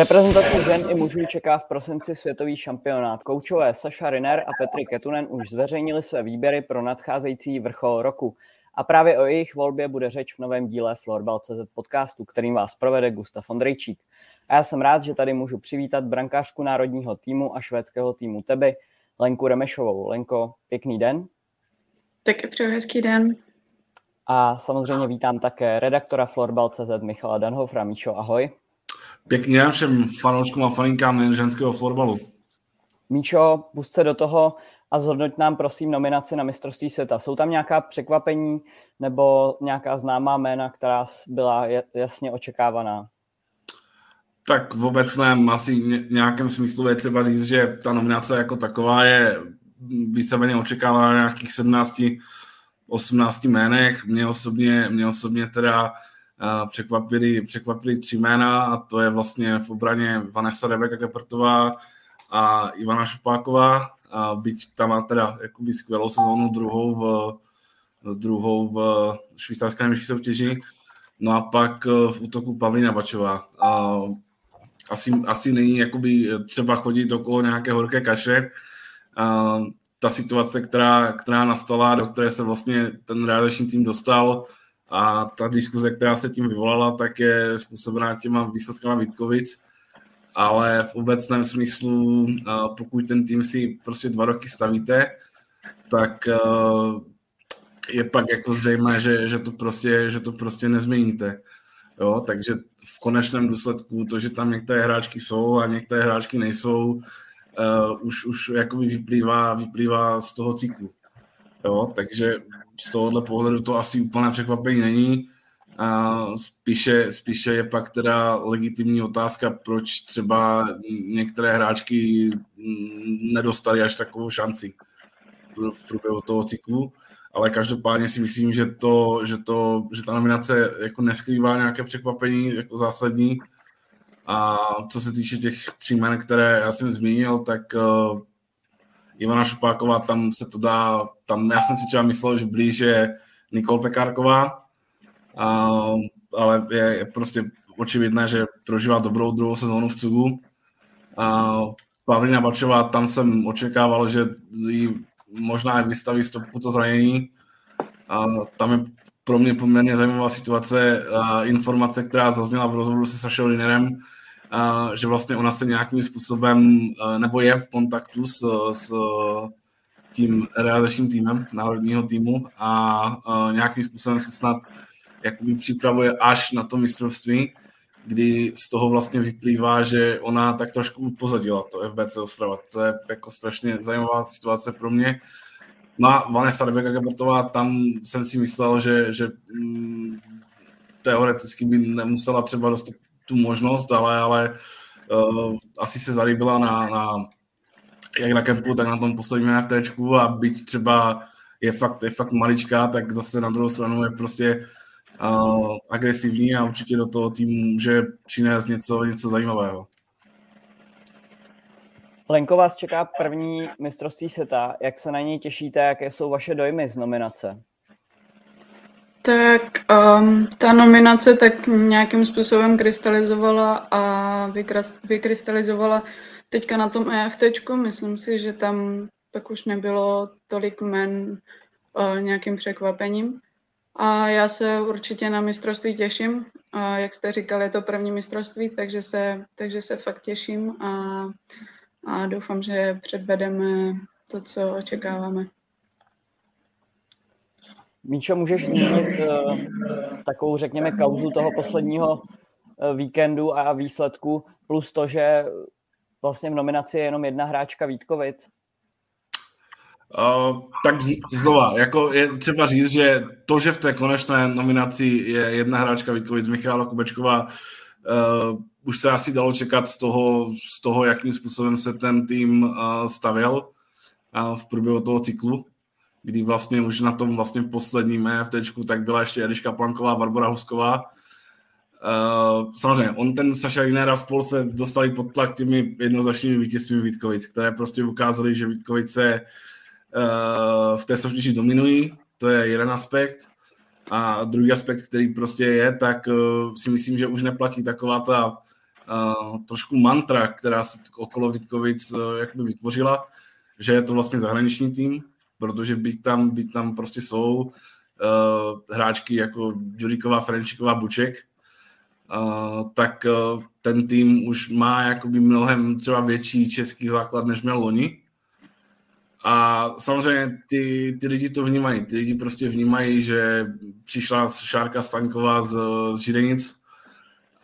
Reprezentace žen i mužů čeká v prosinci světový šampionát. Koučové Saša Riner a Petri Ketunen už zveřejnili své výběry pro nadcházející vrchol roku. A právě o jejich volbě bude řeč v novém díle Florbal.cz podcastu, kterým vás provede Gustav Ondrejčík. A já jsem rád, že tady můžu přivítat brankářku národního týmu a švédského týmu Teby, Lenku Remešovou. Lenko, pěkný den. Taky přeju hezký den. A samozřejmě vítám také redaktora Florbal.cz Michala Danhofra. Míšo, ahoj. Pěkný den všem fanouškům a faninkám nejen ženského florbalu. Míčo, pust se do toho a zhodnoť nám prosím nominaci na mistrovství světa. Jsou tam nějaká překvapení nebo nějaká známá jména, která byla jasně očekávaná? Tak v obecném asi nějakém smyslu je třeba říct, že ta nominace jako taková je víceméně očekávaná na nějakých 17, 18 jménech. Mě osobně, mě osobně teda překvapili, překvapili tři jména a to je vlastně v obraně Vanessa Rebeka Kepertová a Ivana Šupáková, a byť tam má teda jakoby skvělou sezónu druhou v, druhou v švýcarské nejvyšší soutěži. No a pak v útoku Pavlína Bačová. A asi, asi není jakoby třeba chodit okolo nějaké horké kaše. A ta situace, která, která nastala, do které se vlastně ten realizační tým dostal, a ta diskuze, která se tím vyvolala, tak je způsobená těma výsledkama Vítkovic, ale v obecném smyslu, pokud ten tým si prostě dva roky stavíte, tak je pak jako zřejmé, že, že, to, prostě, že to prostě nezměníte. Jo, takže v konečném důsledku to, že tam některé hráčky jsou a některé hráčky nejsou, uh, už, už jakoby vyplývá, vyplývá z toho cyklu. Jo, takže z tohohle pohledu to asi úplné překvapení není. A spíše, spíše je pak teda legitimní otázka, proč třeba některé hráčky nedostali až takovou šanci v průběhu toho cyklu. Ale každopádně si myslím, že, to, že, to, že ta nominace jako neskrývá nějaké překvapení jako zásadní. A co se týče těch tří jmen, které já jsem zmínil, tak uh, Ivana Šupáková, tam se to dá, tam já jsem si třeba myslel, že blíž je Nikol Pekárková, a, ale je, je prostě očividné, že prožívá dobrou druhou sezónu v Cugu. A Pavlina Bačová, tam jsem očekával, že ji možná vystaví stopku to zranění. A tam je pro mě poměrně zajímavá situace, a informace, která zazněla v rozhovoru se Sašou Linerem, že vlastně ona se nějakým způsobem, nebo je v kontaktu s, s tím realizačním týmem, národního týmu a nějakým způsobem se snad jakoby připravuje až na to mistrovství, kdy z toho vlastně vyplývá, že ona tak trošku pozadila to FBC Ostrava. To je jako strašně zajímavá situace pro mě. No a Vanessa Rebeka Gabertová, tam jsem si myslel, že, že mm, teoreticky by nemusela třeba dostat tu možnost, ale, ale uh, asi se zalíbila na, na jak na kempu, tak na tom posledním FTčku a byť třeba je fakt, je fakt maličká, tak zase na druhou stranu je prostě uh, agresivní a určitě do toho týmu může přinést něco, něco zajímavého. Lenko, vás čeká první mistrovství světa. Jak se na něj těšíte? Jaké jsou vaše dojmy z nominace? Tak um, ta nominace tak nějakým způsobem krystalizovala a vykrystalizovala teďka na tom EFT. Myslím si, že tam tak už nebylo tolik men uh, nějakým překvapením. A já se určitě na mistrovství těším. A jak jste říkali, je to první mistrovství, takže se, takže se fakt těším a, a doufám, že předvedeme to, co očekáváme. Míčo, můžeš zmínit uh, takovou, řekněme, kauzu toho posledního uh, víkendu a výsledku, plus to, že vlastně v nominaci je jenom jedna hráčka Vítkovic? Uh, tak z, znova, jako je třeba říct, že to, že v té konečné nominaci je jedna hráčka Vítkovic, Michála Kubečková, uh, už se asi dalo čekat z toho, z toho jakým způsobem se ten tým uh, stavěl uh, v průběhu toho cyklu kdy vlastně už na tom vlastně posledním EFT tak byla ještě Eliška Planková, Barbara Husková. Uh, samozřejmě, on ten Saša Rinera spolu se dostali pod tlak těmi jednoznačnými vítězstvími Vítkovic, které prostě ukázali, že Vítkovice uh, v té soutěži dominují, to je jeden aspekt. A druhý aspekt, který prostě je, tak uh, si myslím, že už neplatí taková ta uh, trošku mantra, která se okolo Vítkovic uh, jakoby vytvořila, že je to vlastně zahraniční tým, protože byť tam, byť tam prostě jsou uh, hráčky jako Ďuríková, Frenčíková, Buček, uh, tak uh, ten tým už má jakoby mnohem třeba větší český základ, než měl loni. A samozřejmě ty, ty lidi to vnímají. Ty lidi prostě vnímají, že přišla Šárka Staňková z, z Židenic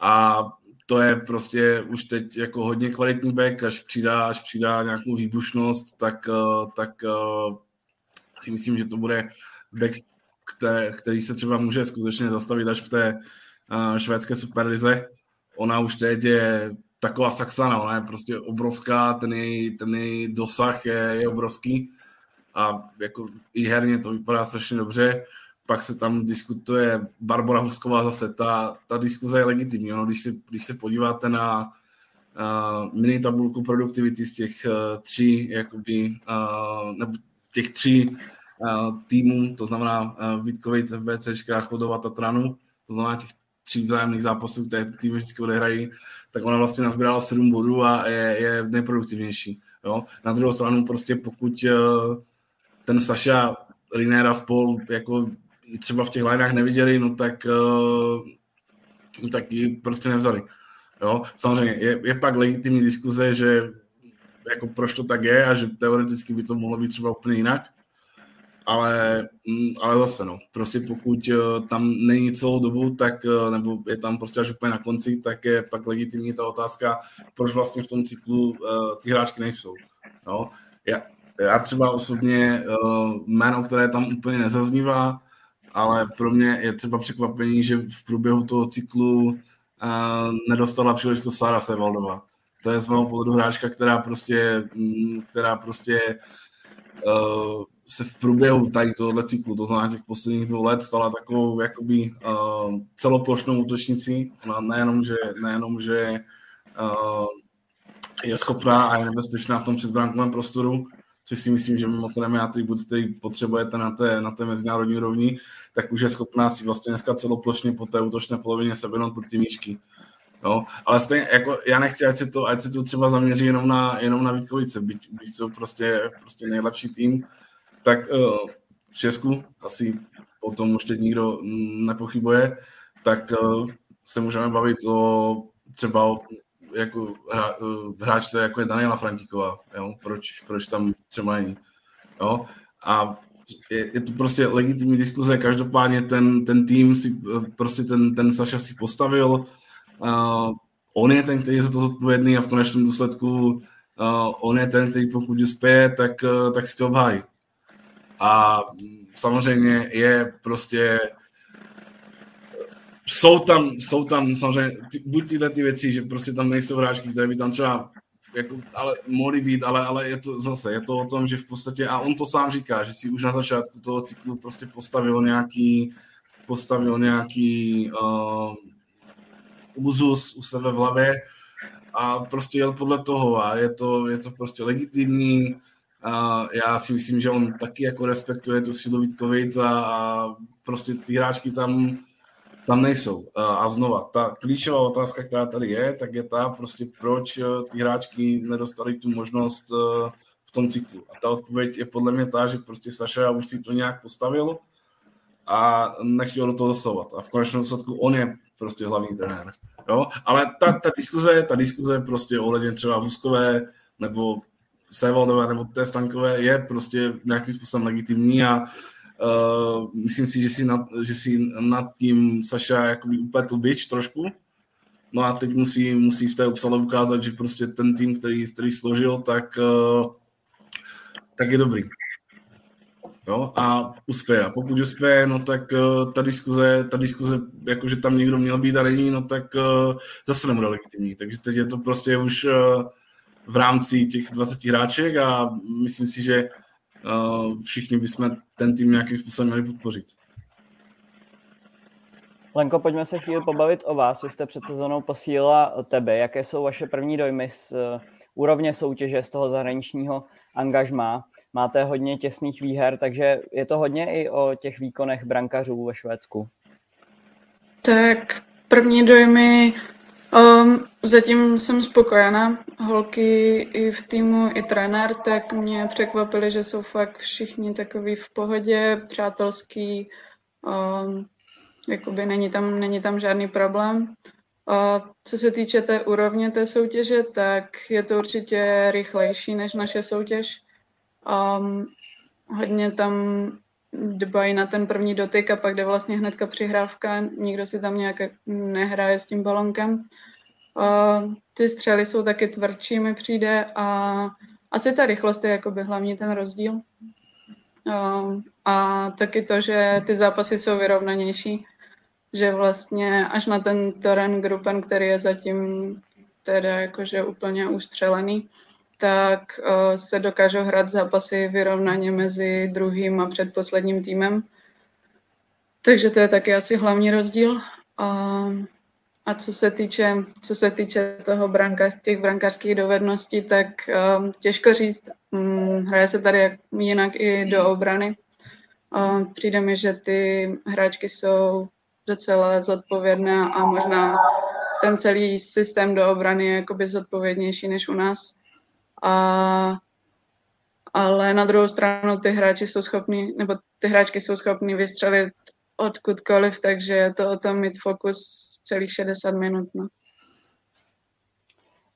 a to je prostě už teď jako hodně kvalitní back, až přidá, až přidá nějakou výbušnost, tak, tak si myslím, že to bude back, který, se třeba může skutečně zastavit až v té uh, švédské superlize. Ona už teď je taková Saxana, ona je prostě obrovská, ten její, ten její dosah je, je obrovský a jako i herně to vypadá strašně dobře. Pak se tam diskutuje Barbara Husková zase, ta, ta diskuze je legitimní. No, když, se, když se podíváte na uh, mini tabulku produktivity z těch uh, tří, jakoby, uh, nebo těch tří uh, týmů, to znamená uh, Vítkovic, FBC, Chodova, Tatranu, to znamená těch tří vzájemných zápasů, které týmy vždycky odehrají, tak ona vlastně nazbírala 7 bodů a je, je nejproduktivnější. Jo? Na druhou stranu prostě pokud uh, ten Saša Rinera spol jako třeba v těch lineách neviděli, no tak, uh, tak ji prostě nevzali. Jo? Samozřejmě je, je pak legitimní diskuze, že jako proč to tak je a že teoreticky by to mohlo být třeba úplně jinak, ale, mm, ale zase no, prostě pokud uh, tam není celou dobu, tak, uh, nebo je tam prostě až úplně na konci, tak je pak legitimní ta otázka, proč vlastně v tom cyklu uh, ty hráčky nejsou. No, já, já třeba osobně uh, jméno, které tam úplně nezaznívá, ale pro mě je třeba překvapení, že v průběhu toho cyklu uh, nedostala příležitost Sára Sevaldová. To je z mého pohledu hráčka, která prostě, mm, která prostě uh, se v průběhu tady tohohle cyklu, to znamená těch posledních dvou let, stala takovou jakoby uh, celoplošnou útočnicí. Ona nejenom, že, nejenom, že uh, je schopná a je nebezpečná v tom předbránkovém prostoru, což si myslím, že mimochodem je atribut, který potřebujete na té, na té mezinárodní rovni, tak už je schopná si vlastně dneska celoplošně po té útočné polovině sebenout ty míčky. No, ale stejně, jako já nechci, ať se to, ať se to třeba zaměří jenom na, jenom na Vítkovice, byť, byť jsou prostě, prostě nejlepší tým, tak uh, v Česku asi o tom už teď nikdo nepochybuje, tak uh, se můžeme bavit o třeba o jako hra, uh, hráčce, jako je Daniela Frantíková, jo? Proč, proč tam třeba není. Jo? A je, je to prostě legitimní diskuze, každopádně ten, ten tým si, prostě ten, ten Saša si postavil, uh, on je ten, který je za to zodpovědný a v konečném důsledku uh, on je ten, který pokud uspěje, tak, uh, tak si to obhájí. A samozřejmě je prostě jsou tam, jsou tam samozřejmě, ty, buď tyhle ty věci, že prostě tam nejsou hráčky, které by tam třeba jako, ale mohly být, ale, ale je to zase, je to o tom, že v podstatě, a on to sám říká, že si už na začátku toho cyklu prostě postavil nějaký, postavil nějaký uh, úzus u sebe v hlavě a prostě jel podle toho a je to, je to prostě legitimní. A já si myslím, že on taky jako respektuje tu silu Vítkovic a, a prostě ty hráčky tam tam nejsou. A znova, ta klíčová otázka, která tady je, tak je ta prostě, proč eh, ty hráčky nedostali tu možnost eh, v tom cyklu. A ta odpověď je podle mě ta, že prostě Saša už si to nějak postavil a nechtěl do toho zasovat. A v konečném důsledku on je prostě hlavní trenér. Jo? Ale ta, ta diskuze, ta diskuze prostě ohledně třeba Vuskové nebo Sevaldové nebo té Stankové je prostě nějakým způsobem legitimní a Uh, myslím si, že si, nad, že si nad tím Saša jakoby upletl bič trošku. No a teď musí, musí v té obsale ukázat, že prostě ten tým, který, který složil, tak, uh, tak je dobrý. Jo, a uspěje. A pokud uspěje, no tak uh, ta diskuze, ta diskuze, jakože tam někdo měl být a není, no tak uh, zase nebude legitimní. Takže teď je to prostě už uh, v rámci těch 20 hráček a myslím si, že všichni bychom ten tým nějakým způsobem měli podpořit. Lenko, pojďme se chvíli pobavit o vás. Vy jste před sezónou posílila tebe. Jaké jsou vaše první dojmy z uh, úrovně soutěže, z toho zahraničního angažmá? Máte hodně těsných výher, takže je to hodně i o těch výkonech brankařů ve Švédsku. Tak první dojmy Um, zatím jsem spokojená. Holky i v týmu, i trenér, tak mě překvapili, že jsou fakt všichni takový v pohodě, přátelský, um, jakoby není tam, není tam žádný problém. Uh, co se týče té úrovně té soutěže, tak je to určitě rychlejší než naše soutěž. Um, hodně tam dbají na ten první dotyk a pak jde vlastně hnedka přihrávka, nikdo si tam nějak nehraje s tím balonkem. Uh, ty střely jsou taky tvrdší, mi přijde, a asi ta rychlost je jakoby hlavní ten rozdíl. Uh, a taky to, že ty zápasy jsou vyrovnanější, že vlastně až na ten Toren Gruppen, který je zatím teda jakože úplně ustřelený, tak uh, se dokážou hrát zápasy vyrovnaně mezi druhým a předposledním týmem. Takže to je taky asi hlavní rozdíl. Uh, a co se týče, co se týče toho branka, těch brankářských dovedností, tak um, těžko říct. Um, hraje se tady jak, jinak i do obrany. Um, přijde mi, že ty hráčky jsou docela zodpovědné a možná ten celý systém do obrany je jakoby zodpovědnější než u nás. A, ale na druhou stranu ty hráči jsou schopní, nebo ty hráčky jsou schopní vystřelit odkudkoliv, takže je to o tom mít fokus celých 60 minut. No.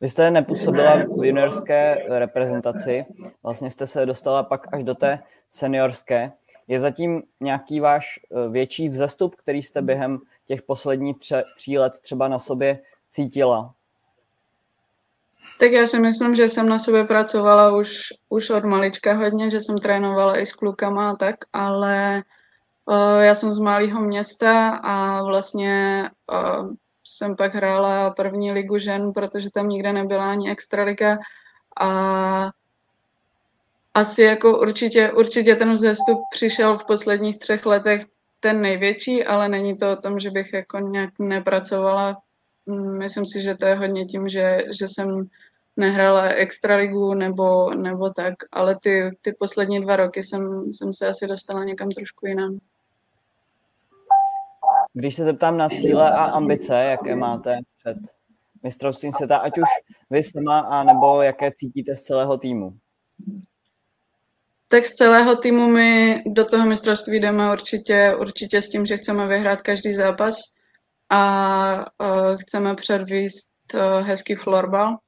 Vy jste nepůsobila v juniorské reprezentaci, vlastně jste se dostala pak až do té seniorské. Je zatím nějaký váš eh, větší vzestup, který jste během těch posledních tří let třeba na sobě cítila? Tak já si myslím, že jsem na sobě pracovala už, už od malička hodně, že jsem trénovala i s klukama a tak, ale uh, já jsem z malého města a vlastně uh, jsem pak hrála první ligu žen, protože tam nikde nebyla ani extraliga a asi jako určitě, určitě ten vzestup přišel v posledních třech letech ten největší, ale není to o tom, že bych jako nějak nepracovala. Mm, myslím si, že to je hodně tím, že, že jsem nehrála extraligu nebo, nebo tak, ale ty, ty poslední dva roky jsem, jsem se asi dostala někam trošku jinam. Když se zeptám na cíle a ambice, jaké máte před mistrovstvím světa, ať už vy sama, a nebo jaké cítíte z celého týmu? Tak z celého týmu my do toho mistrovství jdeme určitě, určitě s tím, že chceme vyhrát každý zápas a uh, chceme předvíst uh, hezký florbal.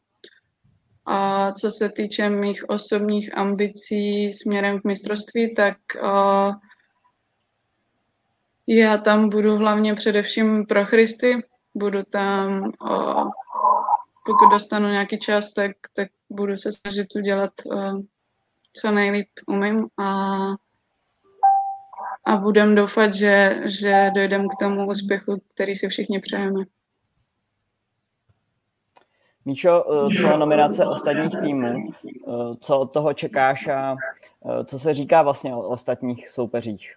A co se týče mých osobních ambicí směrem k mistrovství, tak uh, já tam budu hlavně především pro Christy. Budu tam, uh, pokud dostanu nějaký čas, tak, tak budu se snažit udělat uh, co nejlíp umím a, a budem doufat, že, že dojdem k tomu úspěchu, který si všichni přejeme. Míšo, eh, co nominace ostatních týmů, eh, co od toho čekáš a eh, co se říká vlastně o ostatních soupeřích?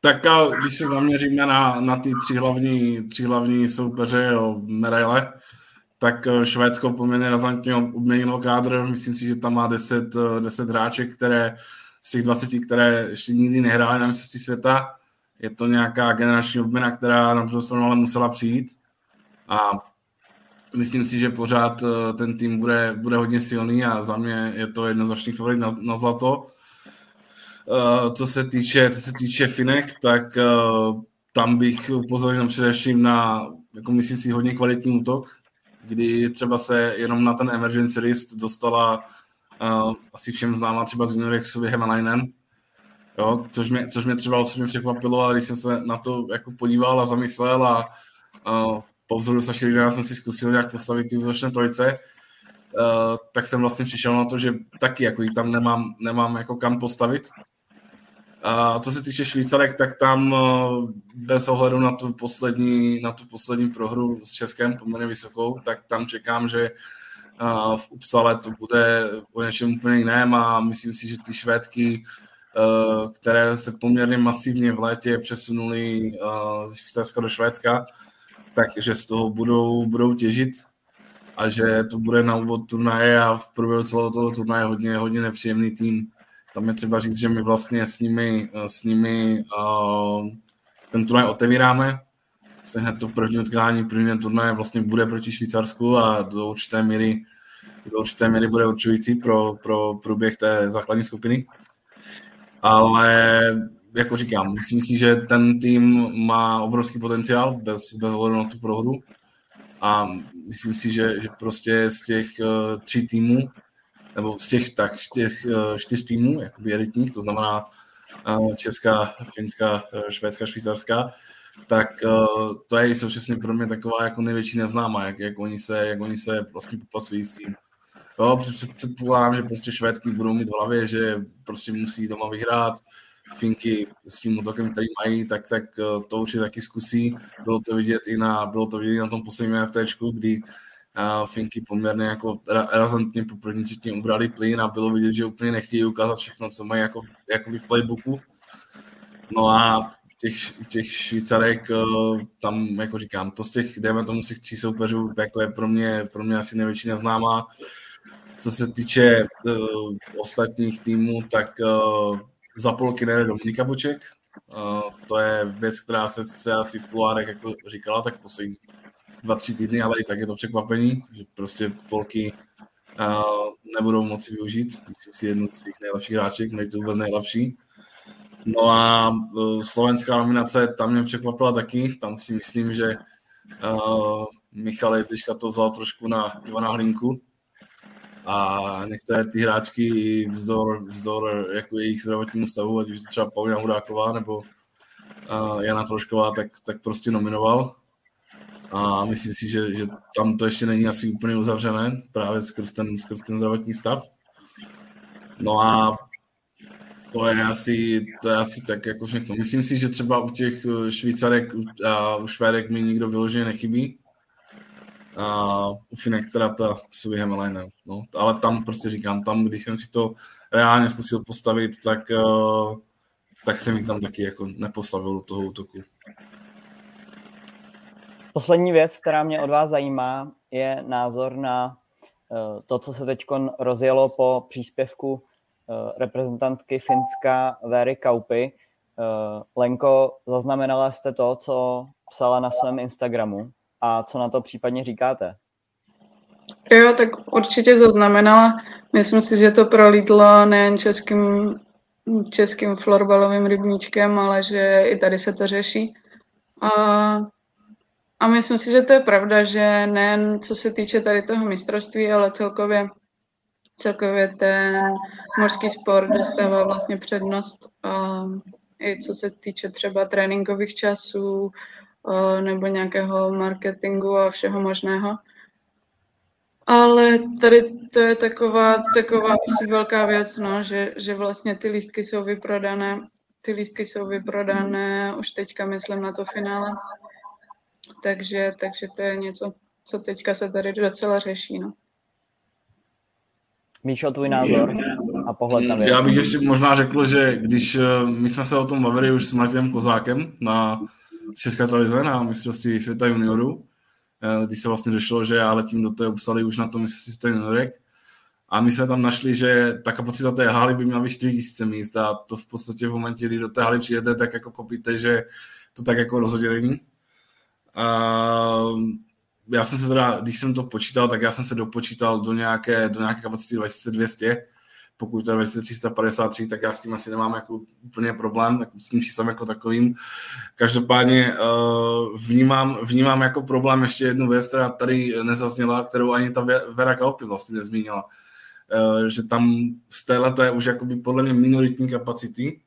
Tak a když se zaměříme na, na ty tři hlavní, tři hlavní soupeře o medaile, tak Švédsko poměrně razantně obměnilo kádr. Myslím si, že tam má 10, 10 hráček, které z těch 20, které ještě nikdy nehrály na mistrovství světa. Je to nějaká generační obměna, která na to ale musela přijít. A myslím si, že pořád eh, ten tým bude, bude hodně silný a za mě je to jednoznačný favorit na, na zlato. Uh, co se týče, co se týče Finek, tak uh, tam bych upozornil především na, jako myslím si, hodně kvalitní útok, kdy třeba se jenom na ten emergency list dostala uh, asi všem známá třeba z juniorek Suvy Hemalainen, jo, což, mě, což mě třeba osobně překvapilo a když jsem se na to jako podíval a zamyslel a uh, po vzoru Saši Lidera jsem si zkusil nějak postavit ty útočné trojce, uh, tak jsem vlastně přišel na to, že taky jako tam nemám, nemám jako kam postavit. A co se týče Švýcarek, tak tam uh, bez ohledu na tu poslední, na tu poslední prohru s Českem poměrně vysokou, tak tam čekám, že uh, v Upsale to bude o něčem úplně jiném a myslím si, že ty Švédky, které se poměrně masivně v létě přesunuly z Švýcarska do Švédska, takže z toho budou, budou těžit a že to bude na úvod turnaje a v průběhu celého toho turnaje hodně, hodně nepříjemný tým. Tam je třeba říct, že my vlastně s nimi, s nimi uh, ten turnaj otevíráme vlastně hned to první utkání, první turnaje vlastně bude proti Švýcarsku a do určité míry, do určité míry bude určující pro, pro průběh té základní skupiny. Ale jako říkám, myslím si, že ten tým má obrovský potenciál bez, bez ohledu na tu prohru a myslím si, že, že prostě z těch uh, tří týmů, nebo z těch tak čtyř, uh, čtyř týmů, jakoby elitních, to znamená uh, Česká, Finská, Švédská, Švýcarská, tak uh, to je současně pro mě taková jako největší neznámá, jak, jak, oni, se, jak oni se vlastně popasují s tím. Jo, předpokládám, že prostě Švédky budou mít v hlavě, že prostě musí doma vyhrát, Finky s tím útokem, který mají, tak, tak eh, to určitě taky zkusí. Bylo to vidět i na, bylo to vidět na tom posledním FT, kdy uh, Finky poměrně jako razantně po první třetině ubrali plyn a bylo vidět, že úplně nechtějí ukázat všechno, co mají jako, jako v playbooku. No a těch, těch Švýcarek, uh, tam, jako říkám, to z těch, dejme tomu, z těch tří soupeřů, jako je pro mě, pro mě asi největší neznámá. Co se týče uh, ostatních týmů, tak uh, za polky ne Dominika Boček. To je věc, která se, se asi v kulárech jako říkala, tak poslední dva, tři týdny, ale i tak je to překvapení, že prostě polky nebudou moci využít. Myslím si jednu z svých nejlepších hráček, nejde to vůbec nejlepší. No a uh, slovenská nominace, tam mě překvapila taky. Tam si myslím, že Michal Jetliška to vzal trošku na Ivana Hlinku, a některé ty hráčky vzdor, vzdor jako jejich zdravotnímu stavu, ať už třeba Paulina Hudáková nebo uh, Jana Trošková, tak, tak prostě nominoval. A myslím si, že, že tam to ještě není asi úplně uzavřené, právě skrz ten, skrz ten zdravotní stav. No a to je asi, to je asi tak jako všechno. Myslím si, že třeba u těch Švýcarek a u Švédek mi nikdo vyloženě nechybí a u ta Suvi Hemelainen. No, ale tam prostě říkám, tam, když jsem si to reálně zkusil postavit, tak, uh, tak jsem mi tam taky jako nepostavil do toho útoku. Poslední věc, která mě od vás zajímá, je názor na uh, to, co se teď rozjelo po příspěvku uh, reprezentantky Finska Véry Kaupy. Lenko, zaznamenala jste to, co psala na svém Instagramu? A co na to případně říkáte? Jo, tak určitě zaznamenala. Myslím si, že to prolítlo nejen českým, českým florbalovým rybníčkem, ale že i tady se to řeší. A, a myslím si, že to je pravda, že nejen co se týče tady toho mistrovství, ale celkově, celkově ten mořský sport dostává vlastně přednost. A I co se týče třeba tréninkových časů, nebo nějakého marketingu a všeho možného. Ale tady to je taková, taková asi velká věc, no, že, že vlastně ty lístky jsou vyprodané, ty lístky jsou vyprodané už teďka, myslím, na to finále. Takže, takže to je něco, co teďka se tady docela řeší. No. Míšo, tvůj názor a pohled na věc. Já bych ještě možná řekl, že když eh, my jsme se o tom bavili už s Martinem Kozákem na Česká televize na mistrovství světa juniorů, eh, když se vlastně došlo, že já letím do té obsali už na tom mistrovství světa juniorek. A my jsme tam našli, že ta kapacita té haly by měla být 4000 míst a to v podstatě v momentě, kdy do té haly přijete, tak jako kopíte, že to tak jako rozhodně není. A já jsem se teda, když jsem to počítal, tak já jsem se dopočítal do nějaké, do nějaké kapacity 2200 pokud to je 353, tak já s tím asi nemám jako úplně problém, tak s tím číslem jako takovým. Každopádně uh, vnímám, vnímám jako problém ještě jednu věc, která tady nezazněla, kterou ani ta Vera Kaupy vlastně nezmínila. Uh, že tam z téhleté už jakoby podle mě minoritní kapacity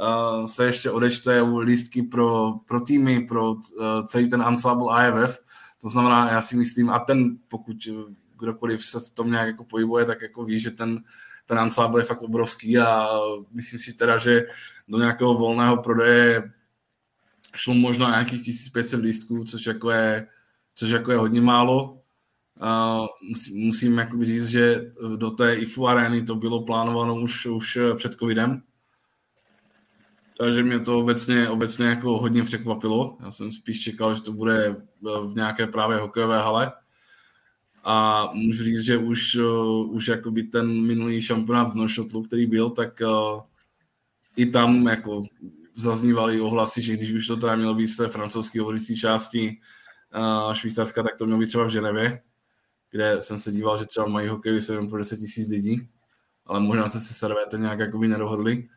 uh, se ještě odečte lístky pro, pro týmy, pro celý ten ensemble AFF, to znamená, já si myslím, a ten, pokud kdokoliv se v tom nějak jako pohybuje, tak jako ví, že ten ten ansábl je fakt obrovský a myslím si teda, že do nějakého volného prodeje šlo možná nějakých 1500 lístků, což jako je, což jako je hodně málo. Uh, musím, musím říct, že do té IFU arény to bylo plánováno už, už před covidem. Takže mě to obecně, obecně jako hodně překvapilo. Já jsem spíš čekal, že to bude v nějaké právě hokejové hale. A můžu říct, že už, uh, už jakoby ten minulý šampionát v nošotlu, který byl, tak uh, i tam jako zaznívaly ohlasy, že když už to teda mělo být v té francouzské hovořící části uh, Švýcarska, tak to mělo být třeba v Ženevě, kde jsem se díval, že třeba mají hokej se pro 10 tisíc lidí, ale možná se se servéte nějak jakoby nedohodli.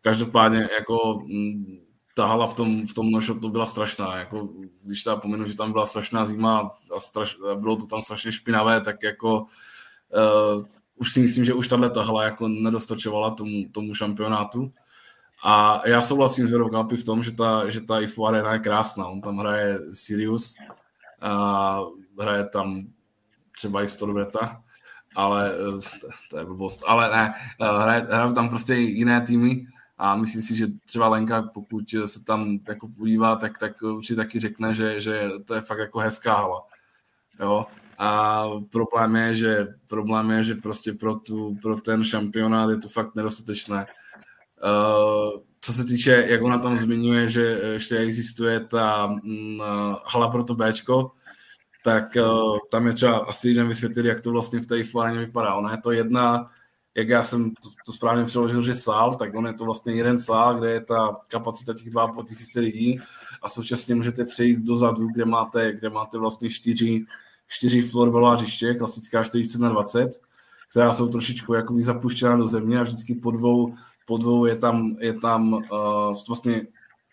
Každopádně jako mm, ta hala v tom, v tom nošo to byla strašná. Jako, když ta pominu, že tam byla strašná zima a straš, bylo to tam strašně špinavé, tak jako uh, už si myslím, že už tahle hala jako nedostačovala tomu, tomu šampionátu. A já souhlasím s Verou Kalpy v tom, že ta, že ta IFU Arena je krásná. On tam hraje Sirius, a hraje tam třeba i Storbreta, ale eh, to je blbost. Ale ne, eh, hraje, hraje tam prostě jiné týmy a myslím si, že třeba Lenka, pokud se tam jako podívá, tak, tak určitě taky řekne, že, že to je fakt jako hezká hala. Jo? A problém je, že, problém je, že prostě pro, tu, pro ten šampionát je to fakt nedostatečné. Uh, co se týče, jak ona tam zmiňuje, že ještě existuje ta mm, hala pro to Bčko, tak uh, tam je třeba asi jeden vysvětlit, jak to vlastně v té Ifuáně vypadá. Ona je to jedna, jak já jsem to, to správně přeložil, že sál, tak on je to vlastně jeden sál, kde je ta kapacita těch 2,5 tisíce lidí a současně můžete přejít dozadu, kde máte, kde máte vlastně čtyři, čtyři florbalová hřiště, klasická 40 na 20, která jsou trošičku jakoby zapuštěná do země a vždycky po dvou, po dvou je tam, je tam uh, vlastně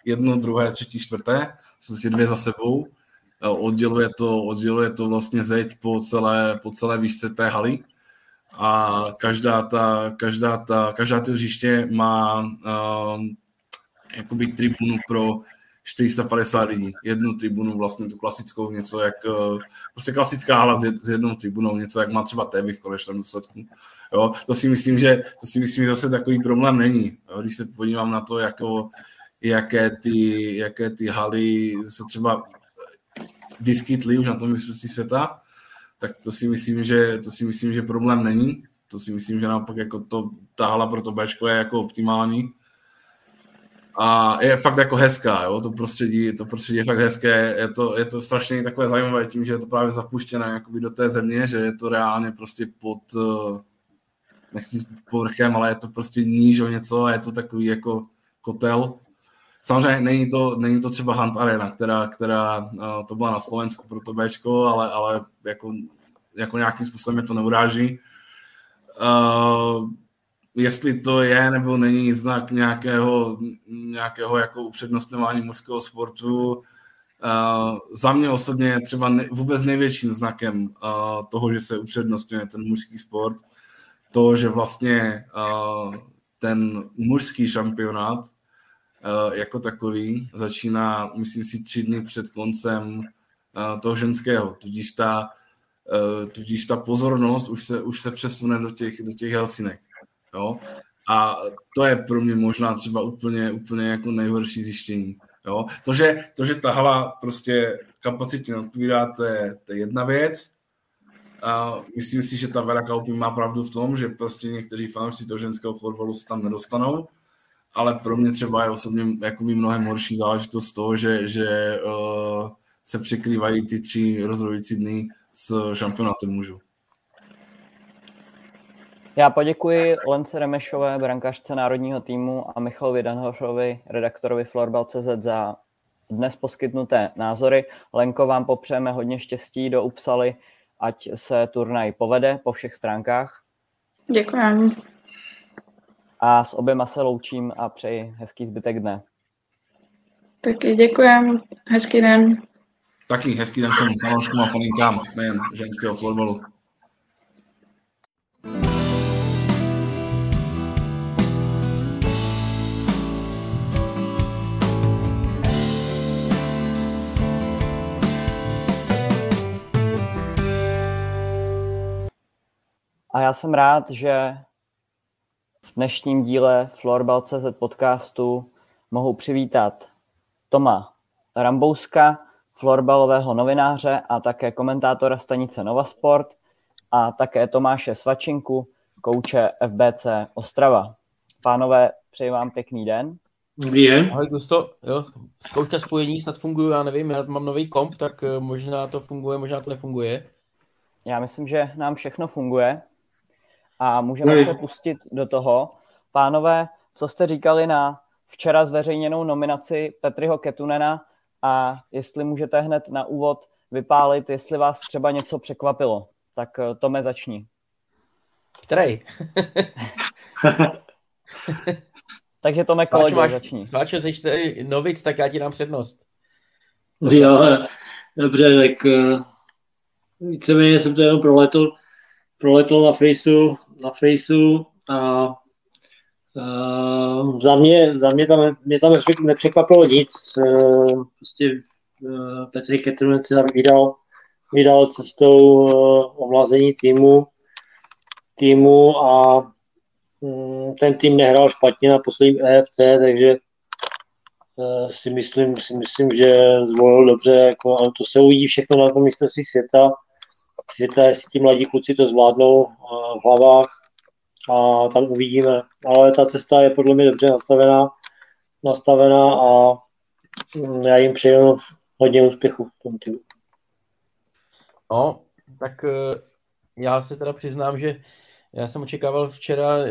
jedno, druhé, třetí, čtvrté, jsou dvě za sebou, uh, odděluje to, odděluje to vlastně zeď po celé, po celé výšce té haly a každá ta, každá ta, každá to hřiště má uh, jakoby tribunu pro 450 lidí. Jednu tribunu, vlastně tu klasickou, něco jak, uh, prostě klasická hala s, s jednou tribunou, něco jak má třeba Teby v konečném důsledku. Jo, to si myslím, že to si myslím, že zase takový problém není. Jo, když se podívám na to, jako, jaké, ty, jaké ty haly se třeba vyskytly už na tom mistrovství světa, tak to si myslím, že, to si myslím, že problém není. To si myslím, že naopak jako to, ta hala pro to Bčko je jako optimální. A je fakt jako hezká, jo? to prostředí, to prostředí je fakt hezké, je to, je to strašně takové zajímavé tím, že je to právě zapuštěné jakoby do té země, že je to reálně prostě pod, eh, nechci povrchem, ale je to prostě níž o něco a je to takový jako kotel. Samozřejmě není to, není to třeba Hunt Arena, která, která uh, to byla na Slovensku pro to Bčko, ale, ale jako, jako nějakým způsobem je to neuráží. Uh, jestli to je nebo není znak nějakého, nějakého jako upřednostňování mužského sportu, uh, za mě osobně je třeba ne, vůbec největším znakem uh, toho, že se upřednostňuje ten mužský sport, to, že vlastně uh, ten mužský šampionát jako takový začíná, myslím si, tři dny před koncem uh, toho ženského, tudíž ta, uh, tudíž ta pozornost už se, už se přesune do těch, do těch Helsinek. Jo? A to je pro mě možná třeba úplně, úplně jako nejhorší zjištění. Jo? To, že, to, že ta hala prostě kapacitně odpovídá, to je, to je jedna věc. A myslím si, že ta Vera Kaupy má pravdu v tom, že prostě někteří fanoušci toho ženského fotbalu se tam nedostanou, ale pro mě třeba je osobně jakoby mnohem horší záležitost toho, že, že uh, se překrývají ty tři rozhodující dny s šampionátem mužů. Já poděkuji Lence Remešové, brankářce národního týmu a Michalovi Danhošovi, redaktorovi Florbal.cz za dnes poskytnuté názory. Lenko, vám popřejeme hodně štěstí do Upsaly, ať se turnaj povede po všech stránkách. Děkuji. A s oběma se loučím a přeji hezký zbytek dne. Taky děkujem, hezký den. Taky hezký den všem fanouškům a faninkám, nejen ženského florbalu. A já jsem rád, že v dnešním díle Florbal.cz podcastu mohu přivítat Toma Rambouska, florbalového novináře a také komentátora stanice Novasport a také Tomáše Svačinku, kouče FBC Ostrava. Pánové, přeji vám pěkný den. Dobrý den. Ahoj Gusto, jo, zkouška spojení snad funguje, já nevím, já mám nový komp, tak eh, možná to funguje, možná to nefunguje. Já myslím, že nám všechno funguje a můžeme se pustit do toho. Pánové, co jste říkali na včera zveřejněnou nominaci Petriho Ketunena a jestli můžete hned na úvod vypálit, jestli vás třeba něco překvapilo. Tak eh, Tome začni. Který? Takže Tome kolego, začni. Sváčo, jsi tady novic, tak já ti dám přednost. Jo, dobře, tak uh, víceméně jsem to jenom proletl, proletl na Faceu, na Faceu a uh, za mě, za mě tam, mě tam nepřekvapilo nic. Uh, prostě uh, Petr Ketrunec se tam vydal, vydal cestou uh, týmu, týmu a um, ten tým nehrál špatně na posledním EFT, takže uh, si myslím, si myslím, že zvolil dobře, jako, ale to se uvidí všechno na tom mistrovství světa. Světa, jestli ti mladí kluci to zvládnou uh, v hlavách a tam uvidíme. Ale ta cesta je podle mě dobře nastavená, nastavená a mm, já jim přeju hodně úspěchu v tom týmu. No, tak eh, já se teda přiznám, že já jsem očekával včera eh,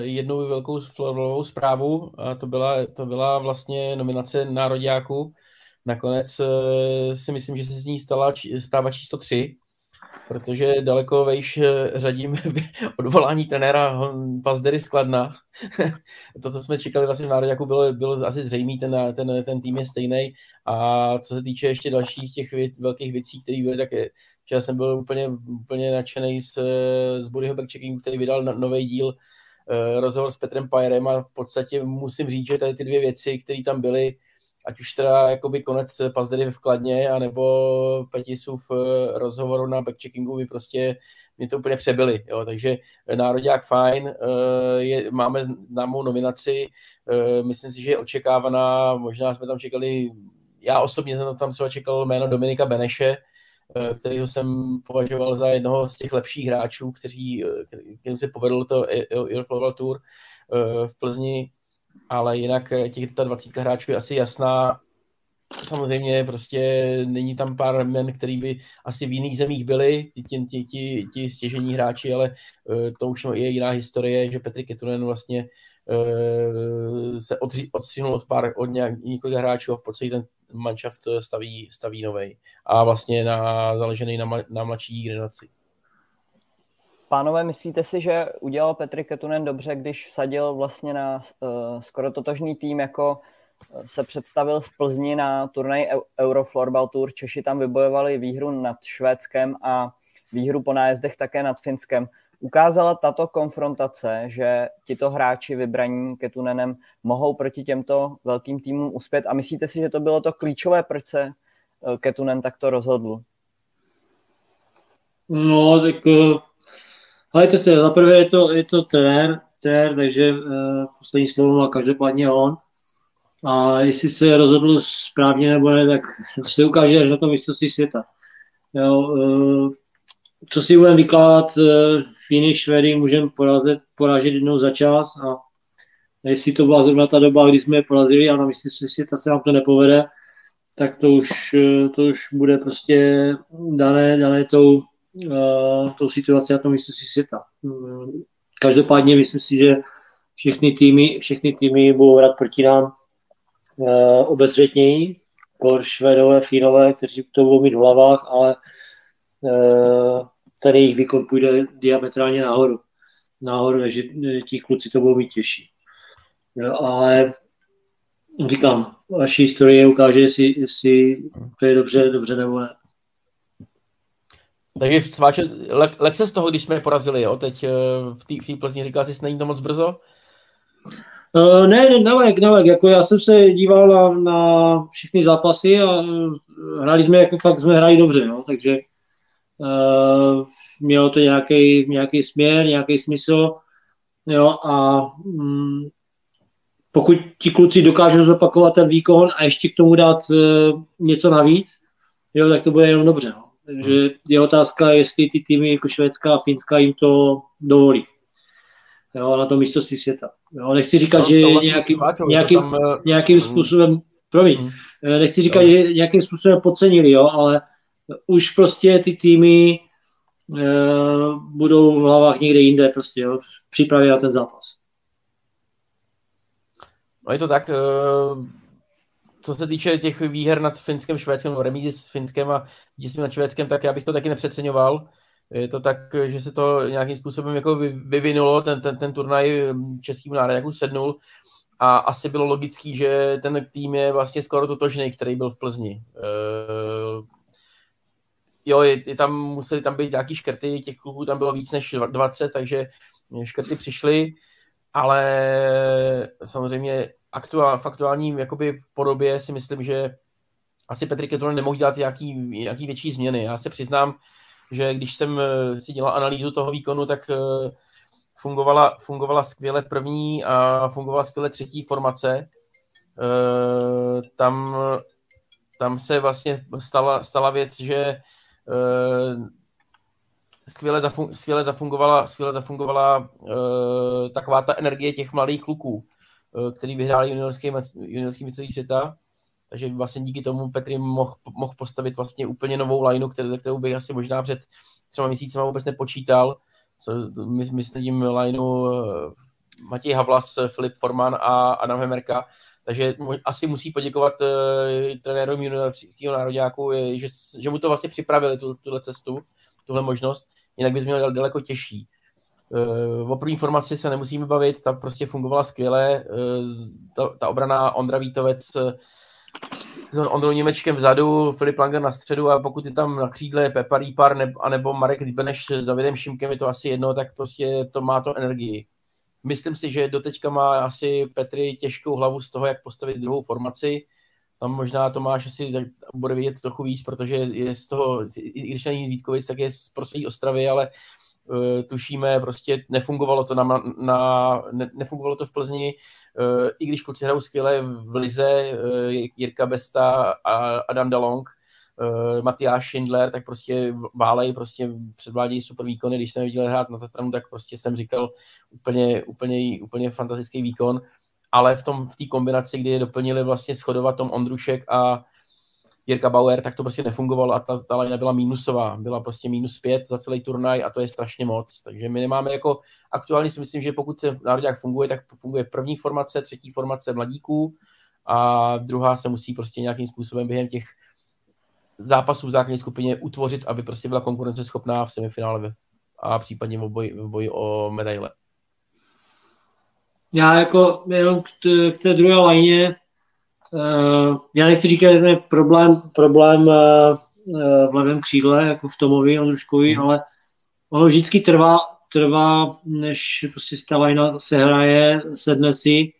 jednu velkou florovou zprávu a to byla, to byla vlastně nominace nároďáků. Nakonec eh, si myslím, že se z ní stala zpráva číslo 3, protože daleko vejš eh, řadím odvolání trenéra Pazdery skladna. to, co jsme čekali vlastně v Národňáku, bylo, bylo asi zřejmý, ten, ten, ten tým je stejný. A co se týče ještě dalších těch věc, velkých věcí, které byly, tak včera jsem byl úplně, úplně nadšený z, z Bodyho Backcheckingu, který vydal no, nový díl uh, rozhovor s Petrem Pajerem a v podstatě musím říct, že tady ty dvě věci, které tam byly, ať už teda jakoby konec Pazdery ve vkladně, anebo Petisův eh, rozhovoru na backcheckingu by prostě mě to úplně přebyli, jo, takže Národák fajn, eh, je, máme známou nominaci, eh, myslím si, že je očekávaná, možná jsme tam čekali, já osobně jsem tam třeba čekal jméno Dominika Beneše, kterého jsem považoval za jednoho z těch lepších hráčů, kteří, kterým se povedlo to Eurofloorball Tour v Plzni, ale jinak eh, těch ta 20 hráčů je asi jasná. Samozřejmě prostě není tam pár men, který by asi v jiných zemích byli, ti, ti, ti, ti stěžení hráči, ale uh, to už je jiná historie, že Petr Ketunen vlastně uh, se odři, odstřihnul od pár, od nějak, několika hráčů a v podstatě ten manšaft staví, staví novej a vlastně na, založený na, na mladší generaci. Pánové, myslíte si, že udělal Petr Ketunen dobře, když vsadil vlastně na uh, skoro totožný tým, jako eh, se představil v Plzni na turnaj Euroflorbal Tour. Češi tam vybojovali výhru nad Švédskem a výhru po nájezdech také nad Finskem. Ukázala tato konfrontace, že tito hráči vybraní Ketunenem mohou proti těmto velkým týmům uspět a myslíte si, že to bylo to klíčové, proč se eh, Ketunen takto rozhodl? No, tak ale to se, zaprvé je to, je to trenér, trenér, takže uh, poslední slovo má každopádně on. A jestli se rozhodl správně nebo ne, tak se ukáže až na tom mistrovství světa. Jo, uh, co si budeme vykládat, uh, Finy, Švedy můžeme porazit, poražit jednou za čas a jestli to byla zrovna ta doba, kdy jsme je porazili a na mistrovství světa se nám to nepovede, tak to už, to už bude prostě dané, dané tou tou situaci na tom mistrovství světa. Každopádně myslím si, že všechny týmy, všechny týmy budou hrát proti nám uh, obezřetněji, kor Švedové, Finové, kteří to budou mít v hlavách, ale uh, ten jejich výkon půjde diametrálně nahoru. Nahoru, takže ti kluci to budou mít těžší. Ale říkám, vaši historie ukáže, jestli, jestli to je dobře, dobře nebo ne. Takže sváče, se z toho, když jsme porazili, jo? teď eh, v té Plzni říkal jsi, není to moc brzo? Uh, ne, nelek, nelek, jako já jsem se díval na, na všechny zápasy a hráli jsme, jako fakt jsme hráli dobře, no, takže uh, mělo to nějaký, nějaký směr, nějaký smysl, jo, a um, pokud ti kluci dokážou zopakovat ten výkon a ještě k tomu dát uh, něco navíc, jo, tak to bude jenom dobře, no. Takže je otázka, jestli ty týmy jako Švédská a Finská jim to dovolí. Jo, na to mistrovství světa. Jo, nechci říkat, no, že nějaký, nějakým, tam, uh, nějakým způsobem, promiň, uh, nechci říkat, uh, že nějakým způsobem podcenili, jo, ale už prostě ty týmy uh, budou v hlavách někde jinde prostě, jo, v přípravě na ten zápas. No je to tak, co se týče těch výher nad Finskem, Švédskem, remízy s Finskem a vítězství nad Švédskem, tak já bych to taky nepřeceňoval. Je to tak, že se to nějakým způsobem jako vyvinulo, ten, ten, ten turnaj českým národňákům sednul a asi bylo logický, že ten tým je vlastně skoro totožný, který byl v Plzni. Uh, jo, je, je tam, museli tam být nějaký škrty, těch klubů tam bylo víc než 20, takže škrty přišly, ale samozřejmě aktuál, v aktuálním jakoby podobě si myslím, že asi Petr Ketunen nemohl dělat nějaký, nějaký větší změny. Já se přiznám, že když jsem eh, si dělal analýzu toho výkonu, tak eh, fungovala, fungovala skvěle první a fungovala skvěle třetí formace. Eh, tam, tam se vlastně stala, stala věc, že skvěle, skvěle zafungovala, skvěle zafungovala taková ta energie těch mladých kluků, který vyhráli juniorský, juniorský mistrovství světa takže vlastně díky tomu Petr mohl, mohl postavit vlastně úplně novou lineu, kterou, kterou bych asi možná před třema měsícema vůbec nepočítal. My, myslím lineu eh, Matěj Havlas, Filip Forman a Adam Hemerka. Takže asi musí poděkovat uh, trenérům juniorského národňáku, že, že mu to vlastně připravili, tu, tuhle cestu, tuhle možnost, jinak by to mělo daleko těžší. Uh, o první formaci se nemusíme bavit, ta prostě fungovala skvěle, uh, ta, ta obrana Ondra Vítovec s Ondrou Němečkem vzadu, Filip Langer na středu a pokud je tam na křídle Pepa Rýpar nebo, anebo Marek Libeneš s Davidem Šimkem, je to asi jedno, tak prostě to má to energii. Myslím si, že doteďka má asi Petry těžkou hlavu z toho, jak postavit druhou formaci. Tam možná Tomáš asi bude vidět trochu víc, protože je z toho, i když není z Vítkovic, tak je z prostředí Ostravy, ale uh, tušíme, prostě nefungovalo to, na, na, ne, nefungovalo to v Plzni, uh, i když kluci hrajou skvěle v Lize, uh, Jirka Besta a Adam Dalong, Matyáš Schindler, tak prostě válej, prostě předvádějí super výkony, když jsem viděl hrát na Tatranu, tak prostě jsem říkal úplně, úplně, úplně fantastický výkon, ale v tom v té kombinaci, kdy je doplnili vlastně schodovat Tom Ondrušek a Jirka Bauer, tak to prostě nefungovalo a ta, ta line byla mínusová. Byla prostě minus pět za celý turnaj a to je strašně moc. Takže my nemáme jako, aktuálně si myslím, že pokud ten národák funguje, tak funguje první formace, třetí formace mladíků a druhá se musí prostě nějakým způsobem během těch zápasů v základní skupině utvořit, aby prostě byla konkurenceschopná v semifinále a případně v boji, v boji o medaile. Já jako jenom k té, k té druhé lajně já nechci říkat, že je problém, problém uh, v levém křídle, jako v Tomovi Ondruškovi, mm. ale ono vždycky trvá, trvá, než prostě ta lajna se hraje, sedne si,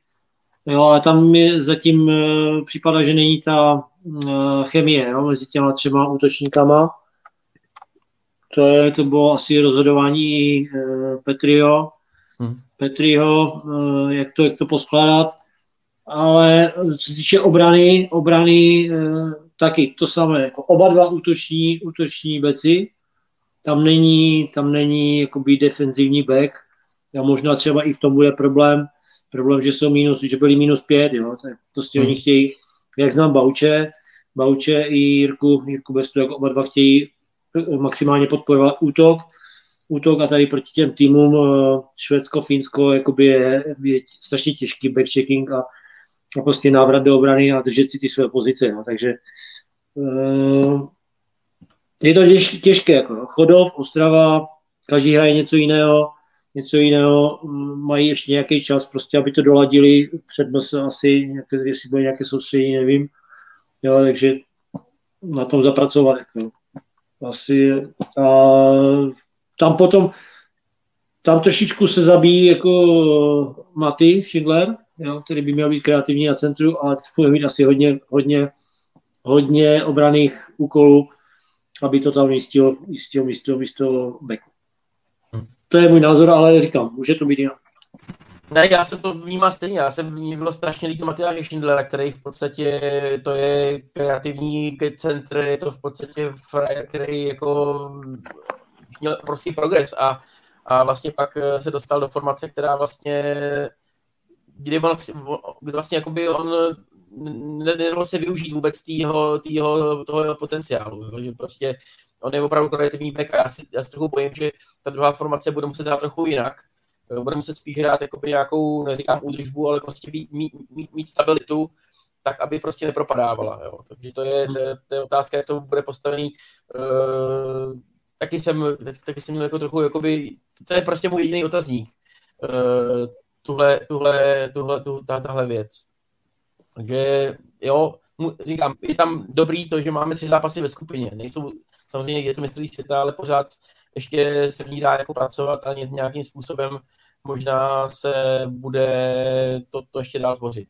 jo, ale tam mi zatím uh, připadá, že není ta uh, chemie jo, mezi těma třema útočníkama. To, je, to bylo asi rozhodování uh, Petrio, hmm. Petrio, uh, jak, to, jak to poskládat ale co se týče obrany, obrany eh, taky to samé, jako oba dva útoční, útoční beci, tam není, tam není jakoby defenzivní back, a možná třeba i v tom bude problém, problém, že jsou minus, že byli minus pět, jo, tak prostě hmm. oni chtějí, jak znám Bauče, Bauče i Jirku, Jirku Bestu, jako oba dva chtějí eh, maximálně podporovat útok, útok a tady proti těm týmům eh, Švédsko, Finsko jakoby je, je strašně těžký backchecking a a prostě návrat do obrany a držet si ty své pozice. No. Takže uh, je to těž, těžké. Jako. Chodov, Ostrava, každý hraje něco jiného, něco jiného, mm, mají ještě nějaký čas, prostě, aby to doladili, přednos asi, nějaké, jestli bude nějaké soustředění, nevím. Jo, takže na tom zapracovat. Jako. Asi, a tam potom, tam trošičku se zabíjí jako Maty Schindler, jo, který by měl být kreativní na centru, ale bude mít asi hodně, hodně, hodně obraných úkolů, aby to tam jistil, jistil místo, místo beku. Hmm. To je můj názor, ale říkám, může to být jinak. Ne, já jsem to vnímal stejně. Já jsem mě bylo strašně líto Matyáše Schindlera, který v podstatě to je kreativní centr, je to v podstatě frajer, který jako měl prostě progres a, a vlastně pak se dostal do formace, která vlastně kdy, on, kdy vlastně jakoby on nedalo se využít vůbec týho, týho, toho jeho potenciálu, jo? že prostě on je opravdu kreativní back a já si, já si trochu bojím, že ta druhá formace bude muset dát trochu jinak, bude muset spíš hrát jakoby nějakou, neříkám údržbu, ale prostě mít, mít, mít, stabilitu, tak aby prostě nepropadávala. Jo. Takže to je, to, je, to je otázka, jak to bude postavený. Uh, taky jsem, taky jsem měl jako trochu, jakoby, to je prostě můj jediný otazník. Uh, tuhle, tuhle, tuhle, tuhle, tahle věc. Takže jo, říkám, je tam dobrý to, že máme tři zápasy ve skupině. Nejsou samozřejmě je to mistrovství světa, ale pořád ještě se v ní dá jako pracovat a nějakým způsobem možná se bude to, to ještě dál tvořit.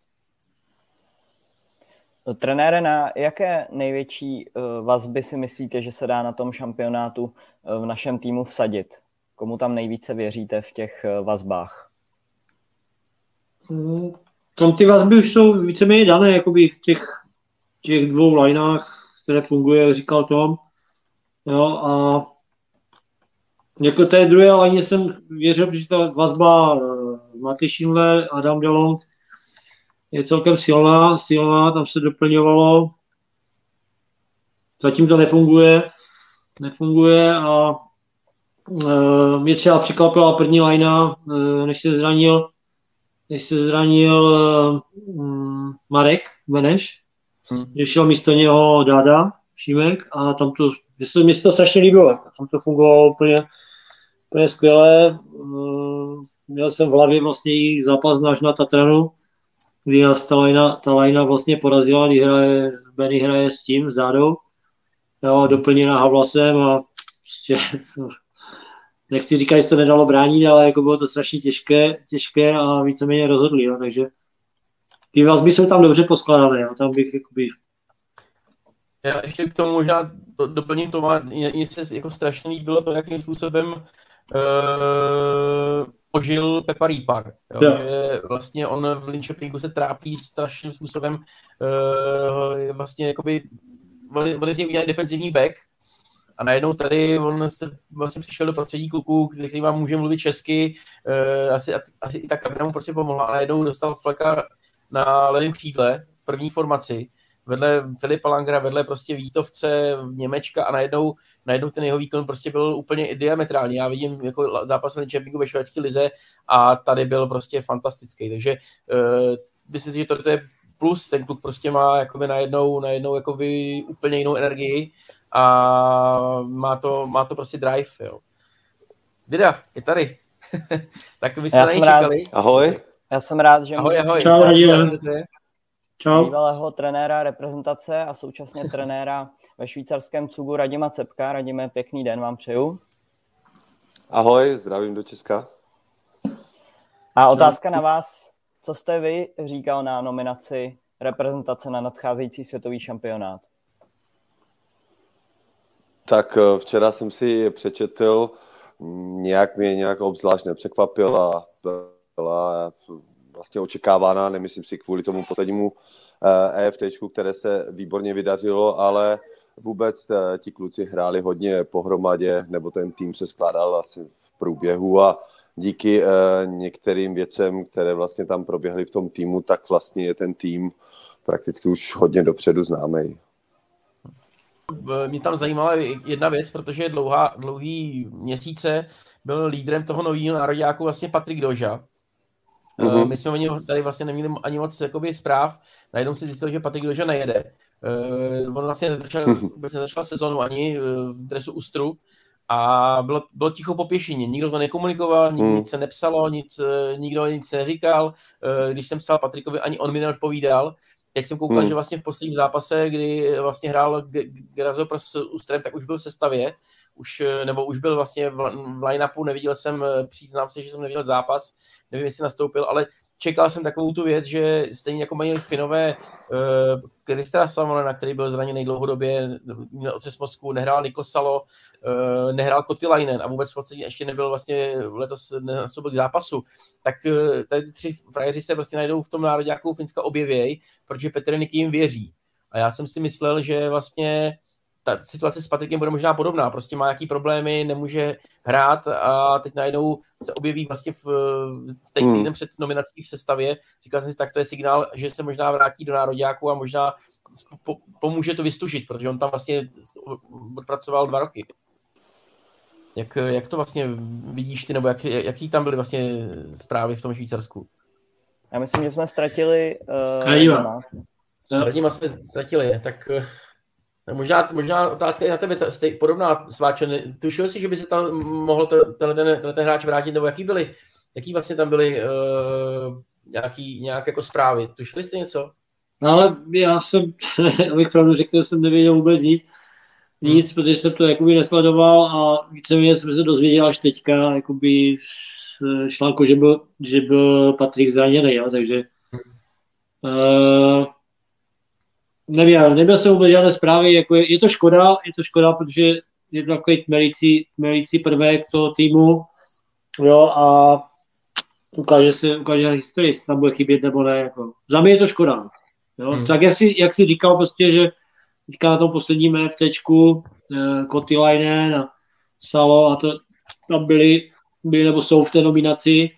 No, trenére, na jaké největší uh, vazby si myslíte, že se dá na tom šampionátu uh, v našem týmu vsadit? Komu tam nejvíce věříte v těch uh, vazbách? Mm, tam ty vazby už jsou víceméně dané jakoby v těch, těch dvou lineách, které funguje, říkal Tom. Jo, a jako té druhé line jsem věřil, že ta vazba Matej Schindler, Adam DeLong je celkem silná, silná, tam se doplňovalo. Zatím to nefunguje, nefunguje a e, mě třeba překvapila první lajna, e, než se zranil, než se zranil e, Marek Beneš, hmm. že šel místo něho Dada, Šimek a tam to, mě se to strašně líbilo, tam to fungovalo úplně, úplně skvěle. E, měl jsem v hlavě vlastně i zápas náš na Tatranu, kdy nás ta lajna, ta lajna vlastně porazila, kdy hraje, Benny hraje s tím, s Dádou, jo, doplněná Havlasem a prostě, nechci říkat, že to nedalo bránit, ale jako bylo to strašně těžké, těžké a víceméně rozhodli, jo, takže ty vazby jsou tam dobře poskladané, jo, tam bych jakoby... Já ještě k tomu možná doplním to, mně se jako strašně líbilo to, jakým způsobem uh, ožil Pepa Rýpar, jo, jo. že vlastně on v Linköpingu se trápí strašným způsobem, uh, vlastně jakoby, on je z něj udělal defenzivní back, a najednou tady on se vlastně přišel do prostředí kluků, který vám může mluvit česky, uh, asi, asi i ta kabina mu prostě pomohla a najednou dostal fleka na levém křídle první formaci vedle Filipa Langra, vedle prostě Vítovce, Němečka a najednou, najednou ten jeho výkon prostě byl úplně diametrální. Já vidím jako zápas na Champions ve švédské lize a tady byl prostě fantastický. Takže uh, myslím si, že to, to je plus, ten kluk prostě má jakoby najednou, najednou jakoby úplně jinou energii a má to, má to prostě drive, jo. Dida, je tady. tak my jsme Já na něj čekali. Ahoj. Já jsem rád, že ahoj, ahoj. Čau, Čau. bývalého trenéra reprezentace a současně trenéra ve švýcarském cugu Radima Cepka. Radime, pěkný den vám přeju. Ahoj, zdravím do Česka. A otázka na vás, co jste vy říkal na nominaci reprezentace na nadcházející světový šampionát? Tak eh, včera jsem si přečetl, nějak mě nějak obzvlášť nepřekvapila, byla vlastně očekávána, nemyslím si kvůli tomu poslednímu EFT, eh, e které se výborně vydařilo, ale vůbec eh, ti kluci hráli hodně pohromadě, nebo ten tým se skládal asi v průběhu a díky eh, některým věcem, které vlastně tam proběhly v tom týmu, tak vlastně je ten tým prakticky už hodně dopředu známý. Mě tam zajímala jedna věc, protože dlouhá, dlouhý měsíce byl lídrem toho nového národňáku vlastně Patrik Doža, Mm-hmm. My jsme o něm tady vlastně neměli ani moc jakoby, zpráv. Najednou si zjistil, že Patrik Doža nejede. Uh, on vlastně nezačal, vůbec nezačal sezonu ani v dresu Ustru a bylo, bylo ticho po pěšině. Nikdo to nekomunikoval, nik, mm. nic se nepsalo, nic, nikdo nic neříkal. Uh, když jsem psal Patrikovi, ani on mi neodpovídal. Jak jsem koukal, mm. že vlastně v posledním zápase, kdy vlastně hrál Grazopr s Ustrem, tak už byl v sestavě už, eh, nebo už byl vlastně v, line-upu, neviděl jsem, eh, přiznám se, že jsem neviděl zápas, nevím, jestli nastoupil, ale čekal jsem takovou tu věc, že stejně jako mají Finové uh, Kristera Samonena, který byl zraněný dlouhodobě, měl otřes mozku, nehrál Nikosalo, uh, nehrál Kotilainen a vůbec v podstatě ještě nebyl vlastně letos nastoupil k zápasu, tak uh, tady ty tři frajeři se prostě najdou v tom národňáku Finska objevěj, protože Petr Niky jim věří. A já jsem si myslel, že vlastně ta situace s Patrikem bude možná podobná. Prostě má nějaký problémy, nemůže hrát a teď najednou se objeví vlastně v, v ten hmm. týden hmm. před nominací v sestavě. Říkal jsem si, tak to je signál, že se možná vrátí do nároďáku a možná po, pomůže to vystužit, protože on tam vlastně odpracoval dva roky. Jak, jak to vlastně vidíš ty, nebo jak, jaký tam byly vlastně zprávy v tom Švýcarsku? Já myslím, že jsme ztratili uh, Radima. Radima jsme ztratili, tak uh, možná, možná otázka i na tebe, stej, podobná sváče. Tušil jsi, že by se tam mohl tenhle ten, tenhle ten hráč vrátit, nebo jaký byly, jaký vlastně tam byly uh, nějaký, nějak jako zprávy? Tušili jste něco? No ale já jsem, abych pravdu řekl, jsem nevěděl vůbec nic. Nic, hmm. protože jsem to jakoby nesledoval a víceméně jsem se dozvěděl až teďka, jakoby z článku, že byl, že byl Patrik zraněný, jo, takže uh, nevím, nebyl jsem vůbec žádné zprávy, jako je, je, to škoda, je to škoda, protože je to takový tmelící, tmelící prvek toho týmu, jo, a ukáže se, ukáže na historii, jestli tam bude chybět nebo ne, jako. Za mě je to škoda, jo, hmm. tak jak si, jak si říkal prostě, že teďka na tom posledním FTčku, eh, Kotilainen a Salo a to tam byli, byli nebo jsou v té nominaci,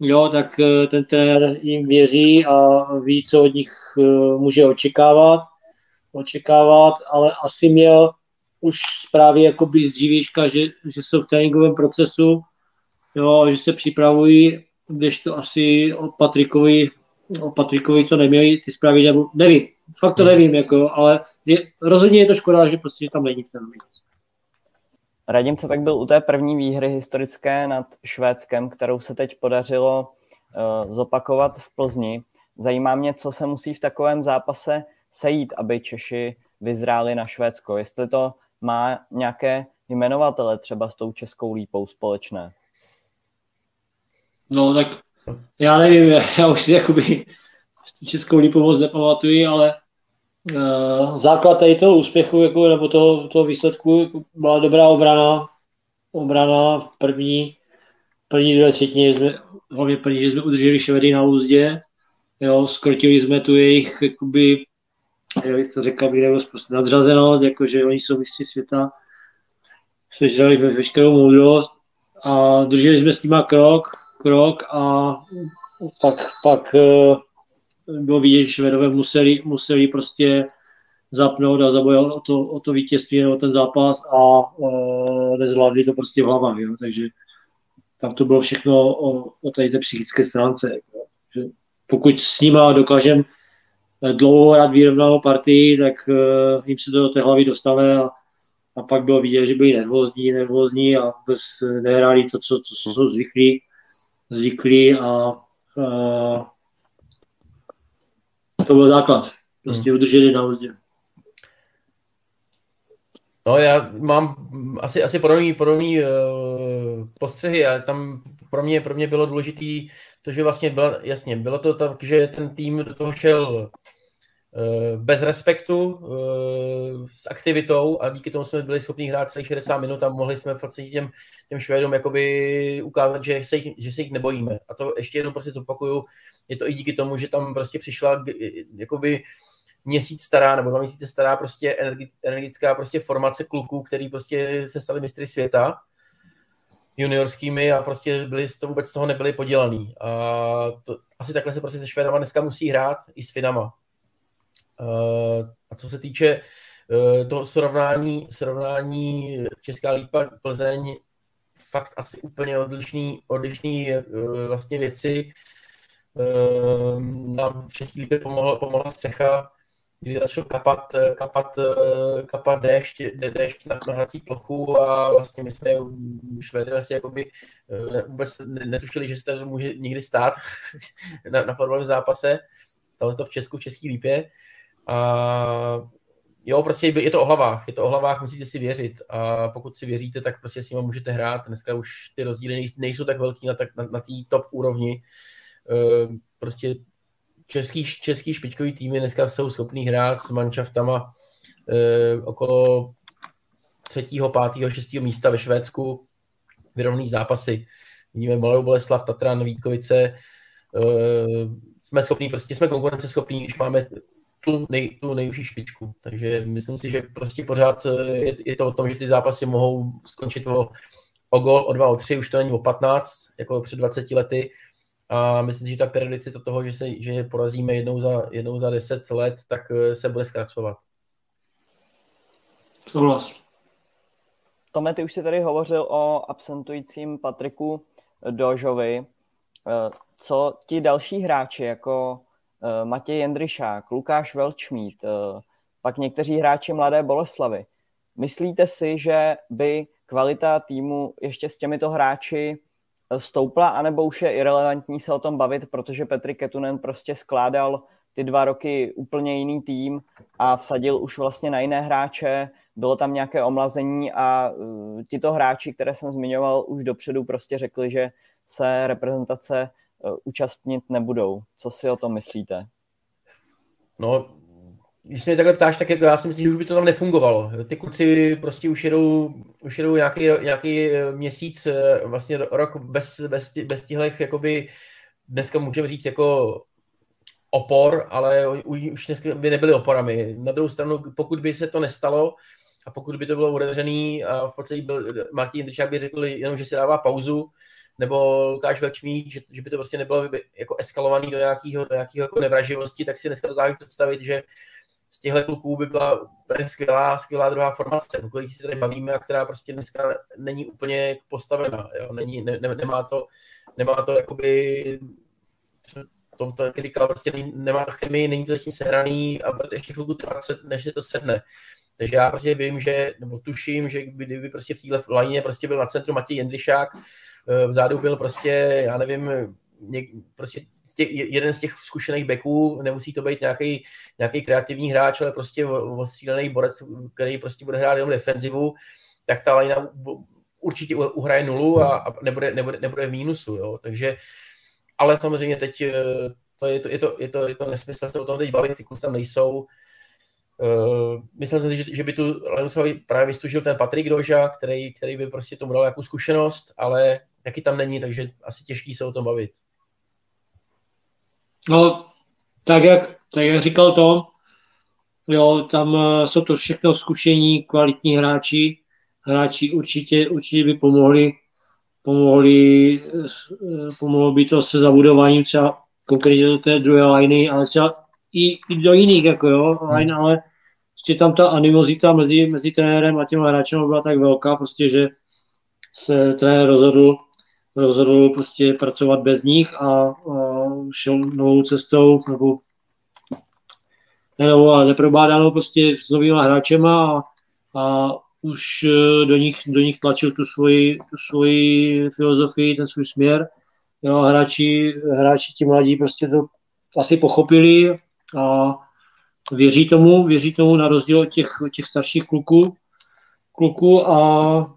jo, tak eh, ten trenér jim věří a ví, co od nich eh, může očekávat, očekávat, ale asi měl už zprávy jakoby z dřívějška, že, že jsou v tréninkovém procesu, jo, že se připravují, to asi o Patrikovi, o Patrikovi to neměli ty zprávy, nebo nevím, fakt to hmm. nevím, jako, ale je, rozhodně je to škoda, že prostě že tam není v té nominaci. Radim tak byl u té první výhry historické nad Švédskem, kterou se teď podařilo uh, zopakovat v Plzni. Zajímá mě, co se musí v takovém zápase sejít, aby Češi vyzráli na Švédsko. Jestli to má nějaké jmenovatele třeba s tou českou lípou společné. No tak já nevím, já už si jakoby českou lípu moc nepamatuji, ale základ tady toho úspěchu jako, nebo toho, toho výsledku jako byla dobrá obrana. Obrana v první, první dvě třetině jsme, hlavně první, že jsme udrželi Švedy na úzdě, jo, skrotili jsme tu jejich, jakoby, jak to řekl, bych nebo prostě nadřazenost, jako, že oni jsou mistři světa, sežrali ve veškerou moudrost a drželi jsme s nima krok, krok a pak, pak uh, bylo vidět, že Švedové museli, museli prostě zapnout a zabojovat o to, o to vítězství o ten zápas a uh, nezvládli to prostě v hlavách. Jo? Takže tam to bylo všechno o, o tady té psychické stránce. Jo? Že pokud s nima dokážeme dlouho hrát vyrovnanou partii, tak uh, jim se to do té hlavy dostane a, a pak bylo vidět, že byli nervózní, nervózní a vůbec nehráli to, co, co, jsou zvyklí, zvyklí a uh, to byl základ. Prostě hmm. udrželi na úzdě. No já mám asi, asi podobný, podobný uh, postřehy a tam pro mě, pro mě bylo důležitý to, že vlastně bylo, jasně, bylo to tak, že ten tým do toho šel bez respektu, uh, s aktivitou a díky tomu jsme byli schopni hrát celých 60 minut a mohli jsme fakt těm, těm Švédům jakoby ukázat, že se, jich, že se jich nebojíme. A to ještě jednou prostě zopakuju, je to i díky tomu, že tam prostě přišla jakoby měsíc stará nebo dva měsíce stará prostě energická prostě formace kluků, který prostě se stali mistry světa juniorskými a prostě byli to vůbec z toho nebyli podělaný. A to, asi takhle se prostě se Švédama dneska musí hrát i s Finama. A co se týče e, toho srovnání, srovnání Česká lípa Plzeň, fakt asi úplně odlišný, odlišný e, vlastně věci. Nám v České lípě pomohla, pomohla střecha, kdy začal kapat, kapat, kapat déšť, déšť na, hrací plochu a vlastně my jsme Švédy vlastně jakoby eh, vůbec netušili, že se to může někdy stát na, na fotbalovém zápase. Stalo se to v Česku, v České lípě. A jo, prostě je to o hlavách, je to o hlavách, musíte si věřit a pokud si věříte, tak prostě s nimi můžete hrát. Dneska už ty rozdíly nejsou tak velký na, na, na té top úrovni. Eh, prostě český, český špičkový týmy dneska jsou schopný hrát s manšaftama eh, okolo třetího, pátého, šestého místa ve Švédsku vyrovný zápasy. Vidíme Malou Boleslav, Tatran, Vítkovice. Eh, jsme schopní, prostě jsme konkurenceschopní, když máme tu, nej, tu nejvyšší špičku. Takže myslím si, že prostě pořád je, je to o tom, že ty zápasy mohou skončit o, o gol, o dva, o tři, už to není o 15, jako před 20 lety, a myslím si, že ta periodicita toho, že, se, že porazíme jednou za, jednou za 10 let, tak eh, se bude zkracovat. Souhlas. Tome, ty už si tady hovořil o absentujícím Patriku Dožovi. Co ti další hráči, jako Matěj Jendryšák, Lukáš Velčmít, pak někteří hráči Mladé Boleslavy, myslíte si, že by kvalita týmu ještě s těmito hráči stoupla, anebo už je irrelevantní se o tom bavit, protože Petr Ketunen prostě skládal ty dva roky úplně jiný tým a vsadil už vlastně na jiné hráče, bylo tam nějaké omlazení a tito hráči, které jsem zmiňoval, už dopředu prostě řekli, že se reprezentace účastnit nebudou. Co si o tom myslíte? No, když se mě takhle ptáš, tak jako já si myslím, že už by to tam nefungovalo. Ty kluci prostě už jedou, už jedou nějaký, nějaký eh, měsíc, eh, vlastně rok bez, bez, bez těchto, jakoby, dneska můžeme říct jako opor, ale už dneska by nebyly oporami. Na druhou stranu, pokud by se to nestalo, a pokud by to bylo otevřený a v podstatě byl, Martin Jindřičák by řekl jenom, že si dává pauzu, nebo Lukáš Velčmík, že, že by to vlastně nebylo jako eskalovaný do nějakého, do nějakého jako nevraživosti, tak si dneska dokážu představit, že z těchto kluků by byla skvělá, skvělá druhá formace, o kterých si tady bavíme a která prostě dneska není úplně postavená. Jo? Není, ne, ne, nemá to, nemá to jakoby to, to jak říkal, prostě nemá chemii, není to zatím sehraný a bude to ještě chvilku trvat, než se to sedne. Takže já prostě vím, že, nebo tuším, že kdyby prostě v téhle lajně prostě byl na centru Matěj Jendlišák, vzadu byl prostě, já nevím, něk, prostě těch, jeden z těch zkušených beků, nemusí to být nějaký, nějaký kreativní hráč, ale prostě ostřílený borec, který prostě bude hrát jenom defenzivu, tak ta lajna určitě uhraje nulu a, a nebude, nebude, nebude v mínusu. Jo. Takže, ale samozřejmě teď eh, to je, to, je, to, je, to, je to nesmysl se o tom teď bavit, ty kluci tam nejsou. Uh, myslel jsem si, že, že by tu Lenusovi právě vystužil ten Patrik Doža, který, který by prostě tomu dal nějakou zkušenost, ale taky tam není, takže asi těžký se o tom bavit. No, tak jak, tak jak říkal Tom, jo, tam uh, jsou to všechno zkušení, kvalitní hráči, hráči určitě, určitě by pomohli, pomohli, uh, pomohlo by to se zabudováním třeba konkrétně do té druhé liney, ale třeba i, i do jiných, jako jo, line, hmm. ale prostě tam ta animozita mezi, mezi trenérem a těmi hráčem byla tak velká, prostě, že se trenér rozhodl, rozhodl prostě pracovat bez nich a, a šel novou cestou, nebo ne novou, ale neprobádanou prostě s novými hráčema a, a už e, do nich, do nich tlačil tu svoji, tu svoji filozofii, ten svůj směr. Jo, hráči, hráči ti mladí prostě to asi pochopili a věří tomu, věří tomu na rozdíl od těch, těch starších kluků, kluků a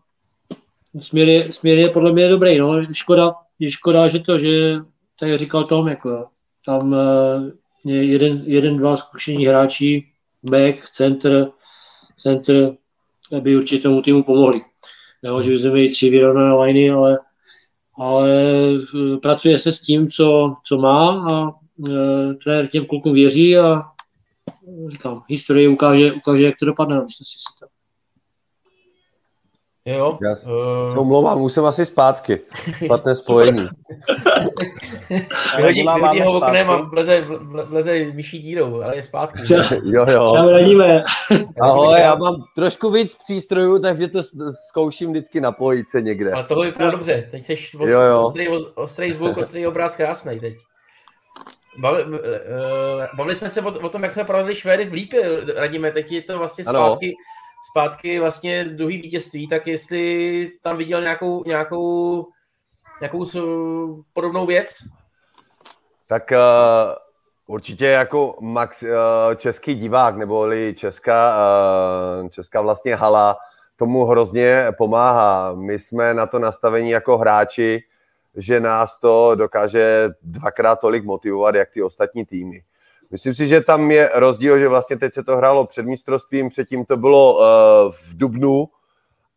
směr je, směr je podle mě dobrý. No. Škoda, je škoda, že to, že tak říkal Tom, jako, tam uh, jeden, jeden, dva zkušení hráči, back, center, center, by určitě tomu týmu pomohli. Jo, že bychom měli tři vyrovnané liney, ale, ale eh, pracuje se s tím, co, co má a uh, trenér těm klukům věří a říkám, historie ukáže, ukáže jak to dopadne. Myslím si. Jo. Já uh... se omlouvám, musím asi zpátky. Špatné spojení. Vyhodí, vyhodí ho oknem a vleze, vleze myší dírou, ale je zpátky. jo, jo. Čau, radíme. Ahoj, já mám trošku víc přístrojů, takže to zkouším vždycky napojit se někde. Ale tohle vypadá dobře. Teď jsi jo, jo. Ostrý, ostrý zvuk, ostrý obraz, krásný teď. Bavili, uh, bavili jsme se o, o, tom, jak jsme provedli Švédy v Lípě, radíme, teď je to vlastně zpátky, ano zpátky vlastně druhý vítězství, tak jestli tam viděl nějakou, nějakou, nějakou podobnou věc? Tak uh, určitě jako max, uh, český divák, neboli česká, uh, česká vlastně hala, tomu hrozně pomáhá. My jsme na to nastavení jako hráči, že nás to dokáže dvakrát tolik motivovat, jak ty ostatní týmy. Myslím si, že tam je rozdíl, že vlastně teď se to hrálo před mistrovstvím, předtím to bylo uh, v Dubnu,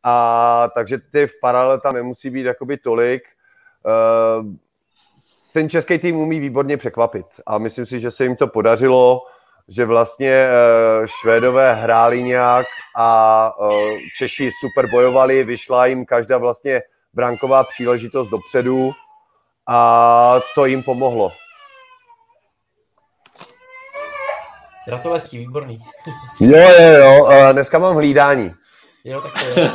a takže ty v paralele tam nemusí být jakoby tolik. Uh, ten český tým umí výborně překvapit a myslím si, že se jim to podařilo, že vlastně uh, Švédové hráli nějak a uh, Češi super bojovali, vyšla jim každá vlastně branková příležitost dopředu a to jim pomohlo. Gratulestí, výborný. jo, jo, jo, dneska mám hlídání. Jo, tak to je.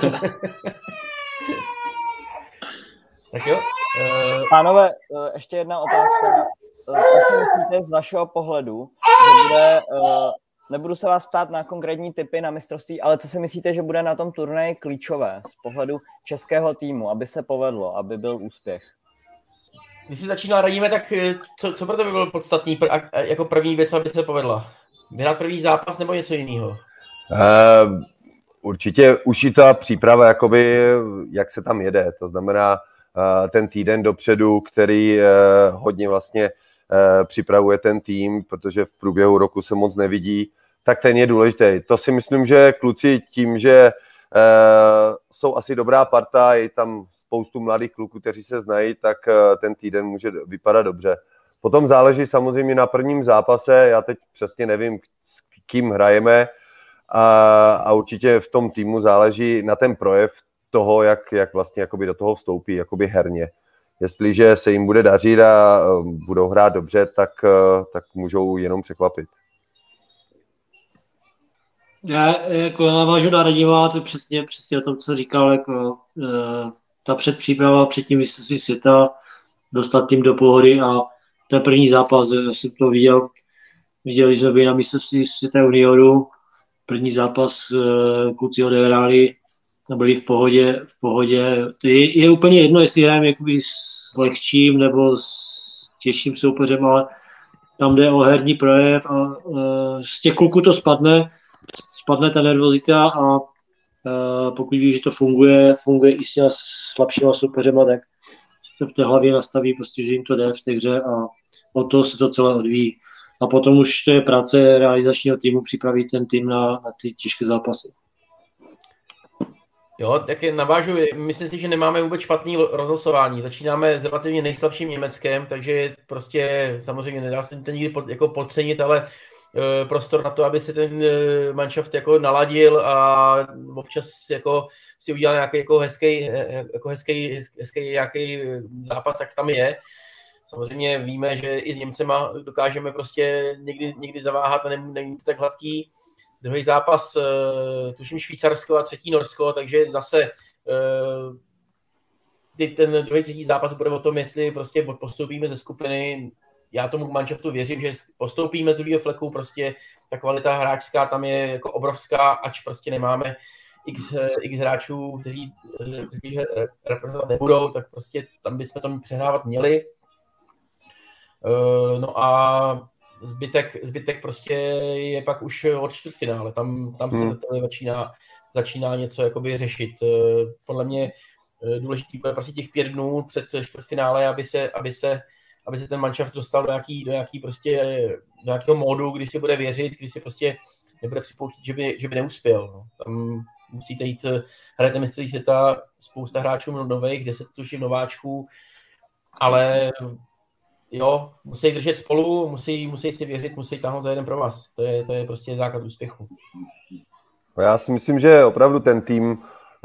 tak jo. Uh... Pánové, uh, ještě jedna otázka. Uh, co si myslíte z vašeho pohledu, že bude, uh, nebudu se vás ptát na konkrétní typy na mistrovství, ale co si myslíte, že bude na tom turnaji klíčové z pohledu českého týmu, aby se povedlo, aby byl úspěch? Když si začínal radíme, tak co, co pro to by bylo podstatný pr- jako první věc, aby se povedla? Vyhrát první zápas nebo něco jiného? Uh, určitě ta příprava, jakoby, jak se tam jede. To znamená uh, ten týden dopředu, který uh, hodně vlastně uh, připravuje ten tým, protože v průběhu roku se moc nevidí, tak ten je důležitý. To si myslím, že kluci tím, že uh, jsou asi dobrá parta, je tam spoustu mladých kluků, kteří se znají, tak uh, ten týden může vypadat dobře. Potom záleží samozřejmě na prvním zápase, já teď přesně nevím, s kým hrajeme a, a určitě v tom týmu záleží na ten projev toho, jak, jak vlastně jakoby do toho vstoupí jakoby herně. Jestliže se jim bude dařit a budou hrát dobře, tak, tak můžou jenom překvapit. Já jako navážu na Radima, to přesně, přesně o tom, co říkal, jako, e, ta předpříprava před tím mistrovství světa, dostat tým do pohody a ten první zápas, já jsem to viděl, viděli jsme na mistrovství světa junioru, první zápas eh, kluci odehráli, byli v pohodě, v pohodě. Je, je úplně jedno, jestli hrajeme s lehčím nebo s těžším soupeřem, ale tam jde o herní projev a uh, z těch kluků to spadne, spadne ta nervozita a pokud víš, že to funguje, funguje i s těma slabšíma soupeřema, tak v té hlavě nastaví, prostě, že jim to jde v té hře a od toho se to celé odvíjí. A potom už to je práce realizačního týmu připravit ten tým na, na ty těžké zápasy. Jo, tak navážu, myslím si, že nemáme vůbec špatný rozhlasování. Začínáme s relativně nejslabším Německem, takže prostě samozřejmě nedá se to nikdy pod, jako podcenit, ale prostor na to, aby se ten e, manšaft jako naladil a občas jako si udělal nějaký jako hezký, jako hezký, hezký nějaký zápas, tak tam je. Samozřejmě víme, že i s Němcema dokážeme prostě někdy, někdy zaváhat a není to tak hladký. Druhý zápas, eh, tuším Švýcarsko a třetí Norsko, takže zase ten druhý, třetí zápas bude o tom, jestli prostě postoupíme ze skupiny. Já tomu manšaftu věřím, že postoupíme z druhého fleku, prostě ta kvalita hráčská tam je jako obrovská, ač prostě nemáme x, x hráčů, kteří, kteří reprezentovat nebudou, tak prostě tam bychom to přehrávat měli. Eh, no a zbytek, zbytek prostě je pak už od čtvrtfinále. Tam, tam se hmm. začíná, začíná něco jakoby řešit. Eh, podle mě eh, důležitý bude prostě těch pět dnů před čtvrtfinále, aby se, aby se, aby se ten manšaft dostal do nějaký, do nějaký prostě, do nějakého módu, kdy si bude věřit, kdy si prostě nebude připouštět, že by, že by neuspěl. No. Tam musíte jít, hrajete mistří světa, spousta hráčů nových, deset tuším nováčků, ale jo, musí držet spolu, musí, musí si věřit, musí tahnout za jeden pro vás. To je, to je prostě základ úspěchu. No já si myslím, že opravdu ten tým,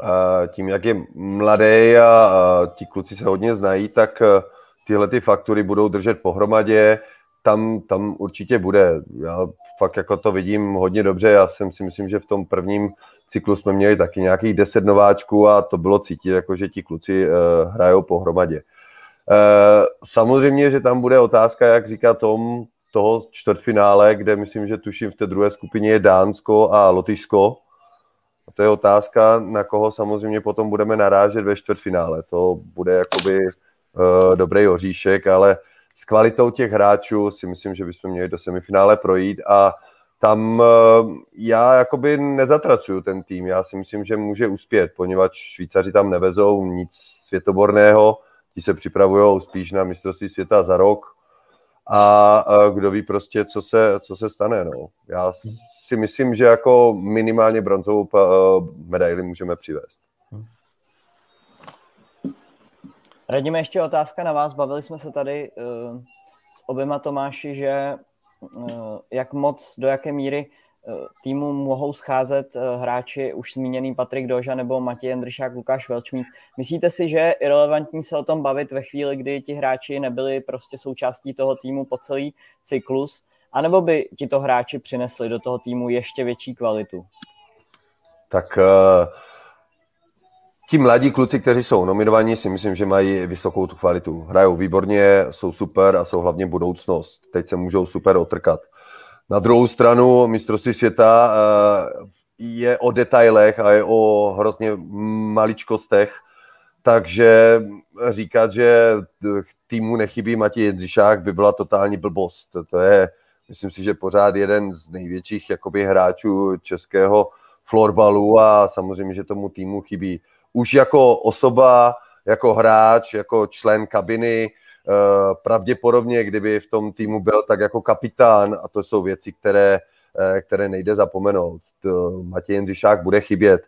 eh, tím, jak je mladý a ti kluci se hodně znají, tak eh, tyhle ty faktury budou držet pohromadě, tam, tam určitě bude. Já fakt jako to vidím hodně dobře, já jsem si myslím, že v tom prvním cyklu jsme měli taky nějakých deset nováčků a to bylo cítit, jako že ti kluci uh, hrajou pohromadě. Eh, samozřejmě, že tam bude otázka, jak říká Tom, toho čtvrtfinále, kde myslím, že tuším v té druhé skupině je Dánsko a Lotyšsko. A to je otázka, na koho samozřejmě potom budeme narážet ve čtvrtfinále. To bude jakoby uh, dobrý oříšek, ale s kvalitou těch hráčů si myslím, že bychom měli do semifinále projít a tam uh, já jakoby nezatracuju ten tým. Já si myslím, že může uspět, poněvadž Švýcaři tam nevezou nic světoborného, ti se připravují spíš na mistrovství světa za rok a kdo ví prostě, co se, co se stane. No. Já si myslím, že jako minimálně bronzovou medaili můžeme přivést. Radíme ještě otázka na vás. Bavili jsme se tady uh, s oběma Tomáši, že uh, jak moc, do jaké míry Eh, týmu mohou scházet eh, hráči už zmíněný Patrik Doža nebo Matěj Jendršák, Lukáš Velčmík. Myslíte si, že je irrelevantní se o tom bavit ve chvíli, kdy ti hráči nebyli prostě součástí toho týmu po celý cyklus, anebo by tito hráči přinesli do toho týmu ještě větší kvalitu? tak ti mladí kluci, kteří jsou nominovaní, si myslím, že mají vysokou tu kvalitu. Hrajou výborně, jsou super a jsou hlavně budoucnost. Teď se můžou super otrkat. Na druhou stranu mistrovství světa je o detailech a je o hrozně maličkostech, takže říkat, že týmu nechybí Matěj Jindřišák by byla totální blbost. To je, myslím si, že pořád jeden z největších jakoby, hráčů českého florbalu a samozřejmě, že tomu týmu chybí. Už jako osoba, jako hráč, jako člen kabiny, eh, pravděpodobně, kdyby v tom týmu byl, tak jako kapitán a to jsou věci, které, eh, které nejde zapomenout. Matěj Jindřišák bude chybět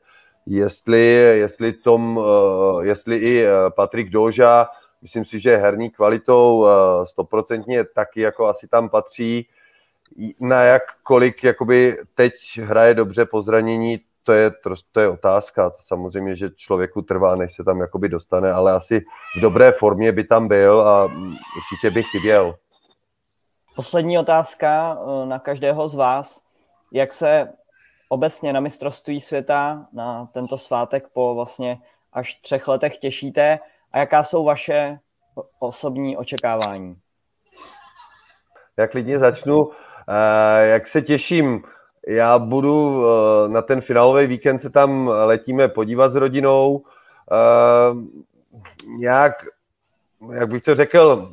jestli, jestli, tom, eh, jestli i Patrik Doža, myslím si, že herní kvalitou stoprocentně taky jako asi tam patří, na jak kolik jakoby teď hraje dobře po zranění, to je, to je otázka. To samozřejmě, že člověku trvá, než se tam jakoby dostane, ale asi v dobré formě by tam byl a určitě by chyběl. Poslední otázka na každého z vás. Jak se obecně na mistrovství světa, na tento svátek po vlastně až třech letech těšíte a jaká jsou vaše osobní očekávání? Jak klidně začnu. Eh, jak se těším, já budu eh, na ten finálový víkend se tam letíme podívat s rodinou. Eh, nějak, jak bych to řekl,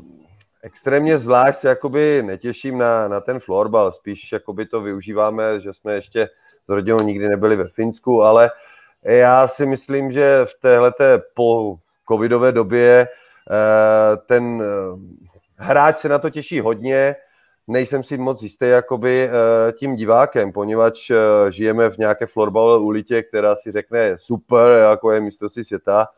extrémně zvlášť se jakoby netěším na, na ten florbal, spíš jakoby to využíváme, že jsme ještě s rodinou nikdy nebyli ve Finsku, ale já si myslím, že v téhleté po covidové době eh, ten hráč se na to těší hodně, nejsem si moc jistý jakoby eh, tím divákem, poněvadž žijeme v nějaké florbalové ulitě, která si řekne super, jako je mistrovství světa.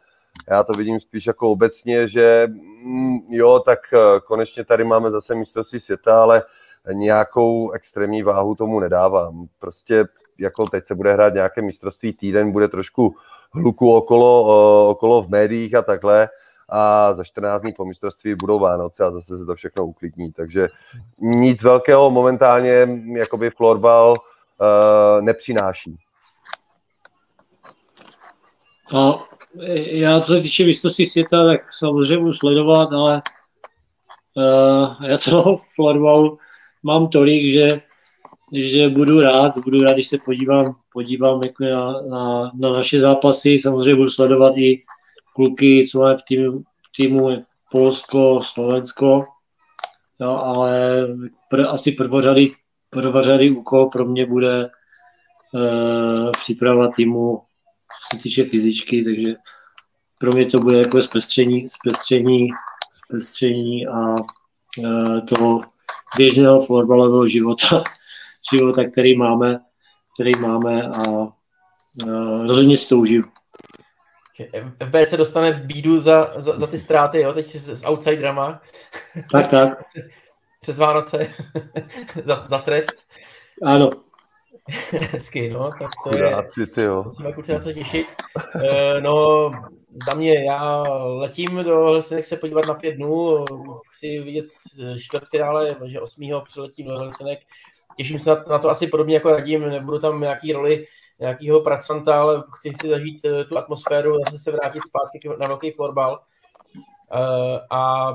Já to vidím spíš jako obecně, že mm, jo, tak konečně tady máme zase mistrovství světa, ale nějakou extrémní váhu tomu nedávám. Prostě jako teď se bude hrát nějaké mistrovství týden, bude trošku hluku okolo, okolo v médiích a takhle a za 14 dní po mistrovství budou Vánoce a zase se to všechno uklidní. Takže nic velkého momentálně jakoby florbal uh, nepřináší. No, já co se týče mistrovství světa, tak samozřejmě budu sledovat, ale uh, já toho florbalu mám tolik, že že budu rád, budu rád, když se podívám, podívám jako na, na, na naše zápasy, samozřejmě budu sledovat i kluky, co máme v týmu, v týmu Polsko, Slovensko, jo, ale pr, asi prvořady, prvořady úkol pro mě bude uh, příprava týmu, se týče fyzičky, takže pro mě to bude jako zpestření, zpestření, zpestření a uh, toho běžného florbalového života, života, který máme, který máme a uh, rozhodně si to užiju. FB se dostane bídu za, za, za ty ztráty, jo, teď s, s outsiderama. Tak, tak. Přes Vánoce za, za trest. Ano. Hezky, no, tak to Kuráci, je, ty jo. musíme kluci na co těšit. Uh, no, za mě, já letím do Helsinek se podívat na pět dnů, chci vidět čtvrtfinále, že osmýho přiletím do Helsinek, těším se na, na to asi podobně jako radím, nebudu tam nějaký roli nějakého pracanta, ale chci si zažít uh, tu atmosféru, zase se vrátit zpátky na velký florbal. Uh, a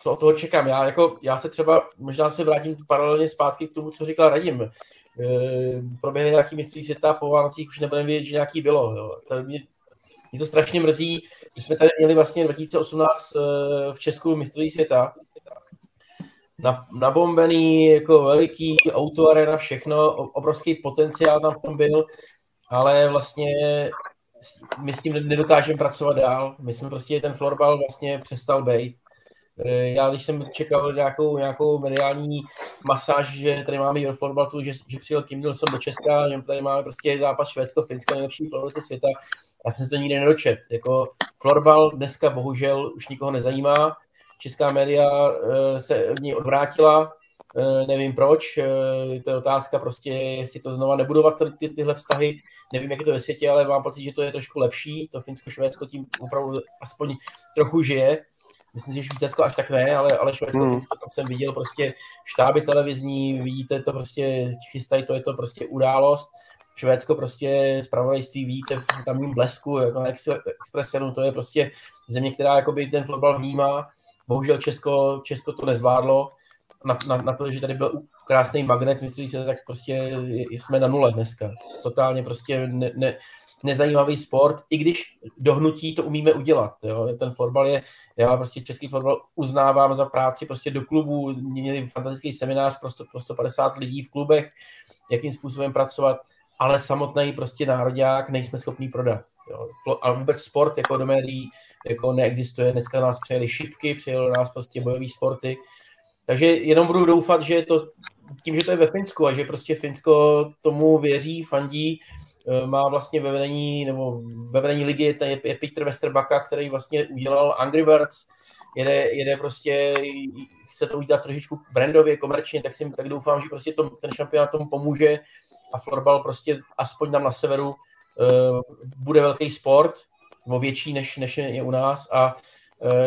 co od toho čekám? Já, jako, já se třeba, možná se vrátím paralelně zpátky k tomu, co říkal Radim. Uh, proběhne nějaký mistří světa, po Vánocích už nebudeme vědět, že nějaký bylo. Jo. To mě, mě to strašně mrzí. My jsme tady měli vlastně 2018 uh, v Česku mistrovství světa nabombený, jako veliký autoarena, všechno, obrovský potenciál tam v tom byl, ale vlastně my s tím nedokážeme pracovat dál. My jsme prostě ten florbal vlastně přestal být. E, já když jsem čekal nějakou, nějakou mediální masáž, že tady máme Euroflorbal, že, že přijel Kim Nilsson do Česka, že tady máme prostě zápas Švédsko-Finsko, nejlepší florbalci světa, já jsem se to nikdy nedočet. Jako florbal dneska bohužel už nikoho nezajímá, česká média eh, se v ní odvrátila, nevím proč, eh, to je otázka prostě, jestli to znova nebudovat ty, tyhle vztahy, nevím, jak je to ve světě, ale mám pocit, že to je trošku lepší, to Finsko-Švédsko tím opravdu aspoň trochu žije, myslím si, že Švýcarsko až tak ne, ale, ale Švédsko, mm. Finsko, tam jsem viděl prostě štáby televizní, vidíte to prostě, chystají to, je to prostě událost, Švédsko prostě zpravodajství víte v tamním blesku, jako na Expressenu, to je prostě země, která jakoby ten fotbal vnímá. Bohužel Česko, Česko to nezvládlo. Na, na, na to, že tady byl krásný magnet, myslím si, tak prostě jsme na nule dneska. Totálně prostě ne, ne, nezajímavý sport, i když dohnutí to umíme udělat. Jo. Ten fotbal je, já prostě český fotbal uznávám za práci prostě do klubu, měli fantastický seminář pro, pro 150 lidí v klubech, jakým způsobem pracovat, ale samotný prostě národák nejsme schopní prodat. Jo. A vůbec sport jako do médií jako neexistuje. Dneska nás přejeli šipky, přejeli nás prostě bojové sporty. Takže jenom budu doufat, že to tím, že to je ve Finsku a že prostě Finsko tomu věří, fandí, Eh, má vlastně ve vedení, nebo ve vedení ligy je, je Peter Westerbaka, který vlastně udělal Angry Birds, jede, jede prostě, chce to udělat trošičku brandově, komerčně, tak si tak doufám, že prostě to, ten šampionát tomu pomůže a florbal prostě aspoň tam na severu uh, bude velký sport, nebo větší než, než je u nás a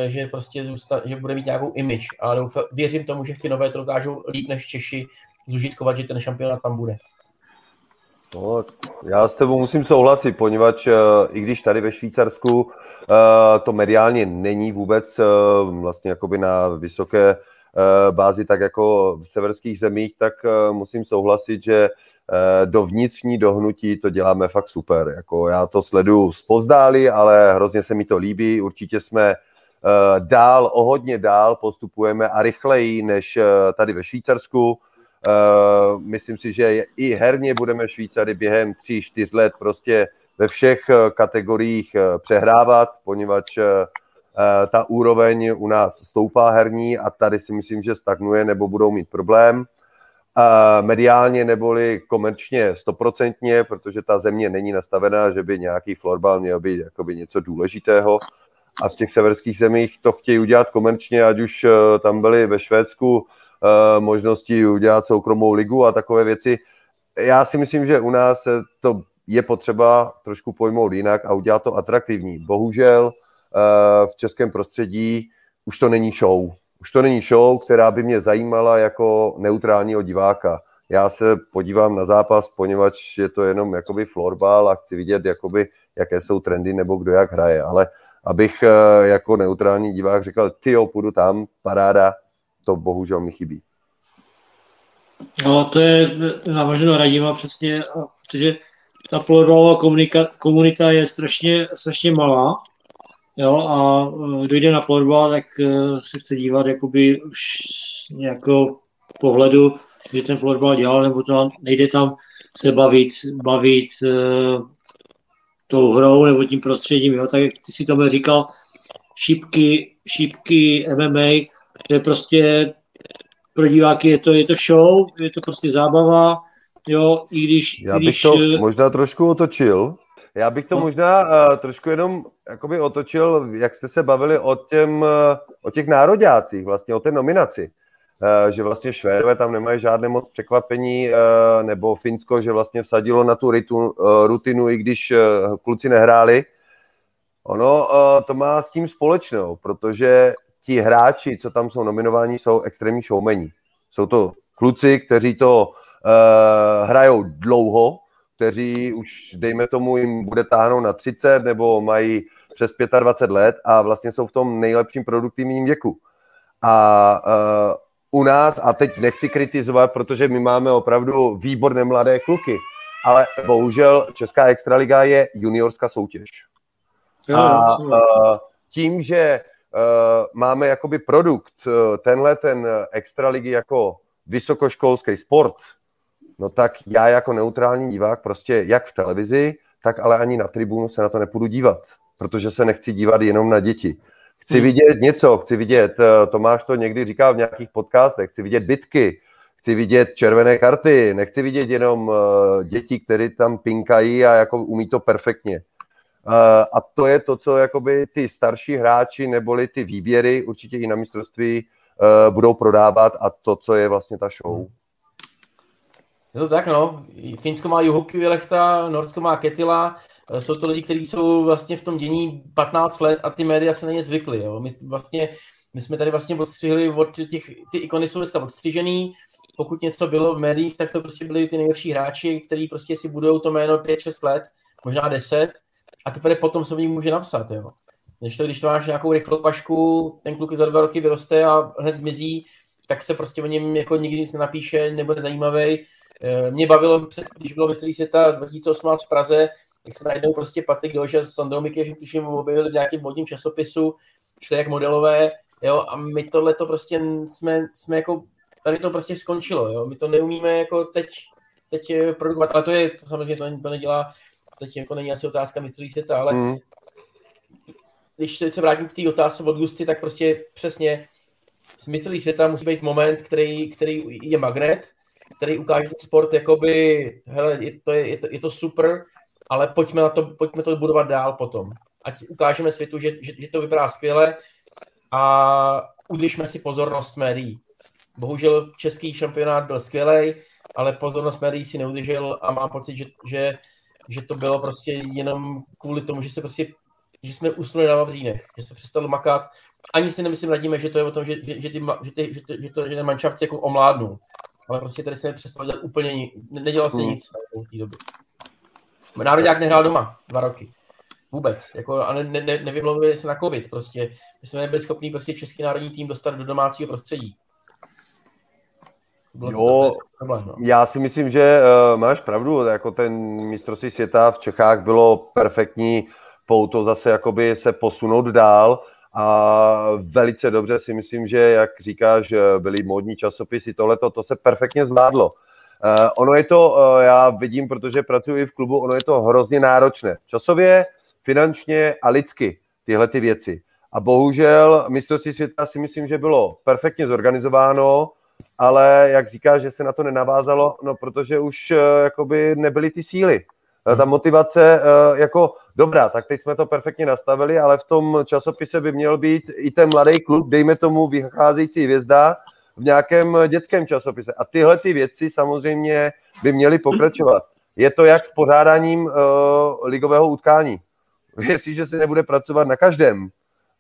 že prostě zůsta, že bude mít nějakou image a doufám, věřím tomu, že Finové to dokážou líp než Češi zužitkovat, že ten šampionát tam bude. No, já s tebou musím souhlasit, poněvadž uh, i když tady ve Švýcarsku uh, to mediálně není vůbec vlastně jakoby na vysoké bázi, tak jako v severských zemích, tak musím souhlasit, že do vnitřní dohnutí to děláme fakt super. Jako já to sleduju zpozdálí, ale hrozně se mi to líbí. Určitě jsme dál, o hodně dál postupujeme a rychleji než uh, tady ve Švýcarsku. Uh, myslím si, že i herně budeme Švýcary během 3-4 let prostě ve všech eh, kategoriích eh, přehrávat, poněvadž ta úroveň u nás stoupá herní a tady si myslím, že stagnuje nebo budou mít problém. Mediálně neboli komerčně stoprocentně, protože ta země není nastavená, že by nějaký florbal měl být jakoby něco důležitého. A v těch severských zemích to chtějí udělat komerčně, ať už tam byli ve Švédsku Eh, možnosti udělat soukromou ligu a takové věci. Já si myslím, že u nás to je potřeba trošku pojmout jinak a udělat to atraktivní. Bohužel eh, v českém prostředí už to není show. Už to není show, která by mě zajímala jako neutrálního diváka. Já se podívám na zápas, poněvadž je to jenom jakoby florbal a chci vidět, jakoby, jaké jsou trendy nebo kdo jak hraje. Ale abych eh, jako neutrální divák řekl, ty jo, půjdu tam, paráda, to bohužel mi chybí. No, to je navaženo Radima přesně, protože ta florbalová komunita je strašně, strašně malá, jo, a e, dojde na florbal, tak e, se chce dívat jakoby už nějakou pohledu, že ten florbal dělal, nebo to nejde tam se bavit, bavit tou hrou nebo tím prostředím, jo, tak jak ty si to říkal, šípky, šípky MMA, to je prostě pro diváky je to, je to show, je to prostě zábava, jo, i když... Já bych když, to eh, možná trošku otočil. Já bych to no. možná uh, trošku jenom jakoby otočil, jak jste se bavili o, těm, uh, o těch nároďácích, vlastně o té nominaci. Uh, že vlastně Švédové tam nemají žádné moc překvapení, uh, nebo Finsko, že vlastně vsadilo na tu ritu, uh, rutinu, i když kluci nehráli. Ono to má s tím společnou, protože ti hráči, co tam jsou nominováni, jsou extrémní showmeni. Jsou to kluci, kteří to hrajou dlouho, kteří už, dejme tomu, jim bude táhnout na 30 nebo mají přes 25 let a vlastně jsou v tom nejlepším produktivním věku. A u nás, a teď nechci kritizovat, protože my máme opravdu výborné mladé kluky, ale bohužel Česká extraliga je juniorská soutěž. A uh, tím, že uh, máme jakoby produkt, uh, tenhle ten extraligy jako vysokoškolský sport, no tak já jako neutrální divák prostě jak v televizi, tak ale ani na tribunu se na to nepůjdu dívat, protože se nechci dívat jenom na děti. Chci hmm. vidět něco, chci vidět, uh, Tomáš to někdy říkal v nějakých podcastech, chci vidět bitky, chci vidět červené karty, nechci vidět jenom uh, děti, které tam pinkají a jako umí to perfektně. Eh, a to je to, co jakoby ty starší hráči neboli ty výběry určitě i na mistrovství budou prodávat a to, co je vlastně ta show. Je to tak, no. Finsko má Juhoky Vilechta, Norsko má Ketila. Jsou to lidi, kteří jsou vlastně v tom dění 15 let a ty média se na ně zvykly. Jo. My, vlastně, my jsme tady vlastně odstřihli od těch, ty ikony jsou dneska odstřižený, pokud něco bylo v médiích, tak to prostě byli ty nejlepší hráči, kteří prostě si budou to jméno 5-6 let, možná 10, a teprve potom se o ní může napsat, jo. Když to, když to máš nějakou rychlou pašku, ten kluk za dva roky vyroste a hned zmizí, tak se prostě o něm jako nikdy nic nenapíše, nebude zajímavý. Eh, mě bavilo, když bylo mistrovství světa 2018 v Praze, tak se najednou prostě Patrik Dože s Sandrou Mikychem, tuším, objevili v nějakém modním časopisu, šli jak modelové, jo, a my tohle to prostě jsme, jsme jako, tady to prostě skončilo, jo, my to neumíme jako teď, teď eh, produkovat, ale to je, to samozřejmě to, to nedělá, teď jako není asi otázka mistrovství světa, ale mm. když se vrátím k té otázce od Gusty, tak prostě přesně z mistrovství světa musí být moment, který, který je magnet, který ukáže sport, jakoby, hele, je to, je, je, to, je to super, ale pojďme, na to, pojďme to budovat dál potom. Ať ukážeme světu, že, že, že to vypadá skvěle a udržme si pozornost médií. Bohužel český šampionát byl skvělý, ale pozornost médií si neudržel a mám pocit, že, že, že to bylo prostě jenom kvůli tomu, že se prostě že jsme usnuli na Vavřínech, že se přestalo makat. Ani si nemyslím radíme, že to je o tom, že, že, že, ty, že, ty, že, to, že, to, že ten manšaft jako omládnul. Ale prostě tady se přestalo dělat úplně, nedělal se hmm. nic v té době. Národák nehrál doma dva roky. Vůbec. Jako, a ne, ne, nevymlouvali se na covid. Prostě. My jsme nebyli schopni prostě český národní tým dostat do domácího prostředí. Bylo jo, problém, no. já si myslím, že uh, máš pravdu, jako ten mistrovství světa v Čechách bylo perfektní pouto zase jakoby se posunout dál a velice dobře si myslím, že jak říkáš, byly módní časopisy, tohleto, to se perfektně zvládlo. Uh, ono je to, uh, já vidím, protože pracuji i v klubu, ono je to hrozně náročné. Časově, finančně a lidsky tyhle ty věci. A bohužel mistrovství světa si myslím, že bylo perfektně zorganizováno, ale jak říká, že se na to nenavázalo, no protože už uh, jakoby nebyly ty síly. Uh, ta motivace jako dobrá, tak teď jsme to perfektně nastavili, ale v tom časopise by měl být i ten mladý klub, dejme tomu vycházející hvězda, v nějakém dětském časopise. A tyhle ty věci samozřejmě by měly pokračovat. Je to jak s pořádáním uh, ligového utkání. Jestliže se nebude pracovat na každém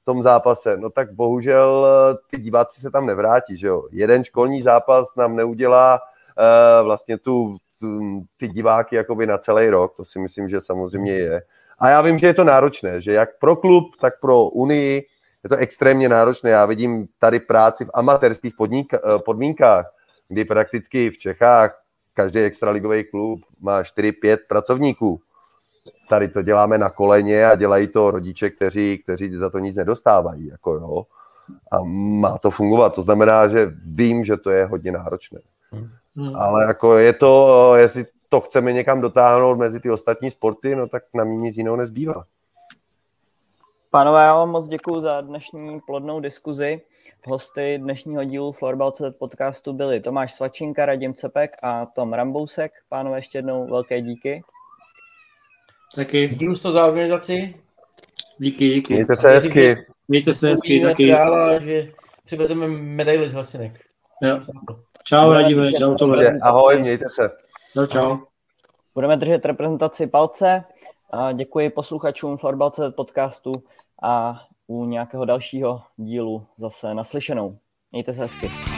tom zápase, no tak bohužel eh, ty diváci se tam nevrátí, že jo. Jeden školní zápas nám neudělá uh, vlastně tu, tu, ty diváky jakoby na celý rok, to si myslím, že samozřejmě je. A já vím, že je to náročné, že jak pro klub, tak pro Unii je to extrémně náročné. Já vidím tady práci v amatérských podnik, eh, podmínkách, kdy prakticky v Čechách každý extraligový klub má 4-5 pracovníků. Tady to děláme na koleně a dělají to rodiče, kteří, kteří za to nic nedostávají. Jako jo. A má to fungovat. To znamená, že vím, že to je hodně náročné. Hmm. Ale jako je to, jestli to chceme někam dotáhnout mezi ty ostatní sporty, no tak na mě nic jiného nezbývá. Pánové, já vám moc děkuji za dnešní plodnou diskuzi. Hosty dnešního dílu Florbal.cz podcastu byli Tomáš Svačinka, Radim Cepek a Tom Rambousek. Pánové, ještě jednou velké díky. Taky. Díky to za organizaci. Díky, díky. Mějte se hezky. Mějte se hezky. Taky. že přivezeme medaily z Hlasinek. Jo. Čau, Radíme. Čau, Tome. Ahoj, mějte se. Čau, čau. Budeme držet reprezentaci palce. A děkuji posluchačům Florbal.cz podcastu a u nějakého dalšího dílu zase naslyšenou. Mějte se hezky.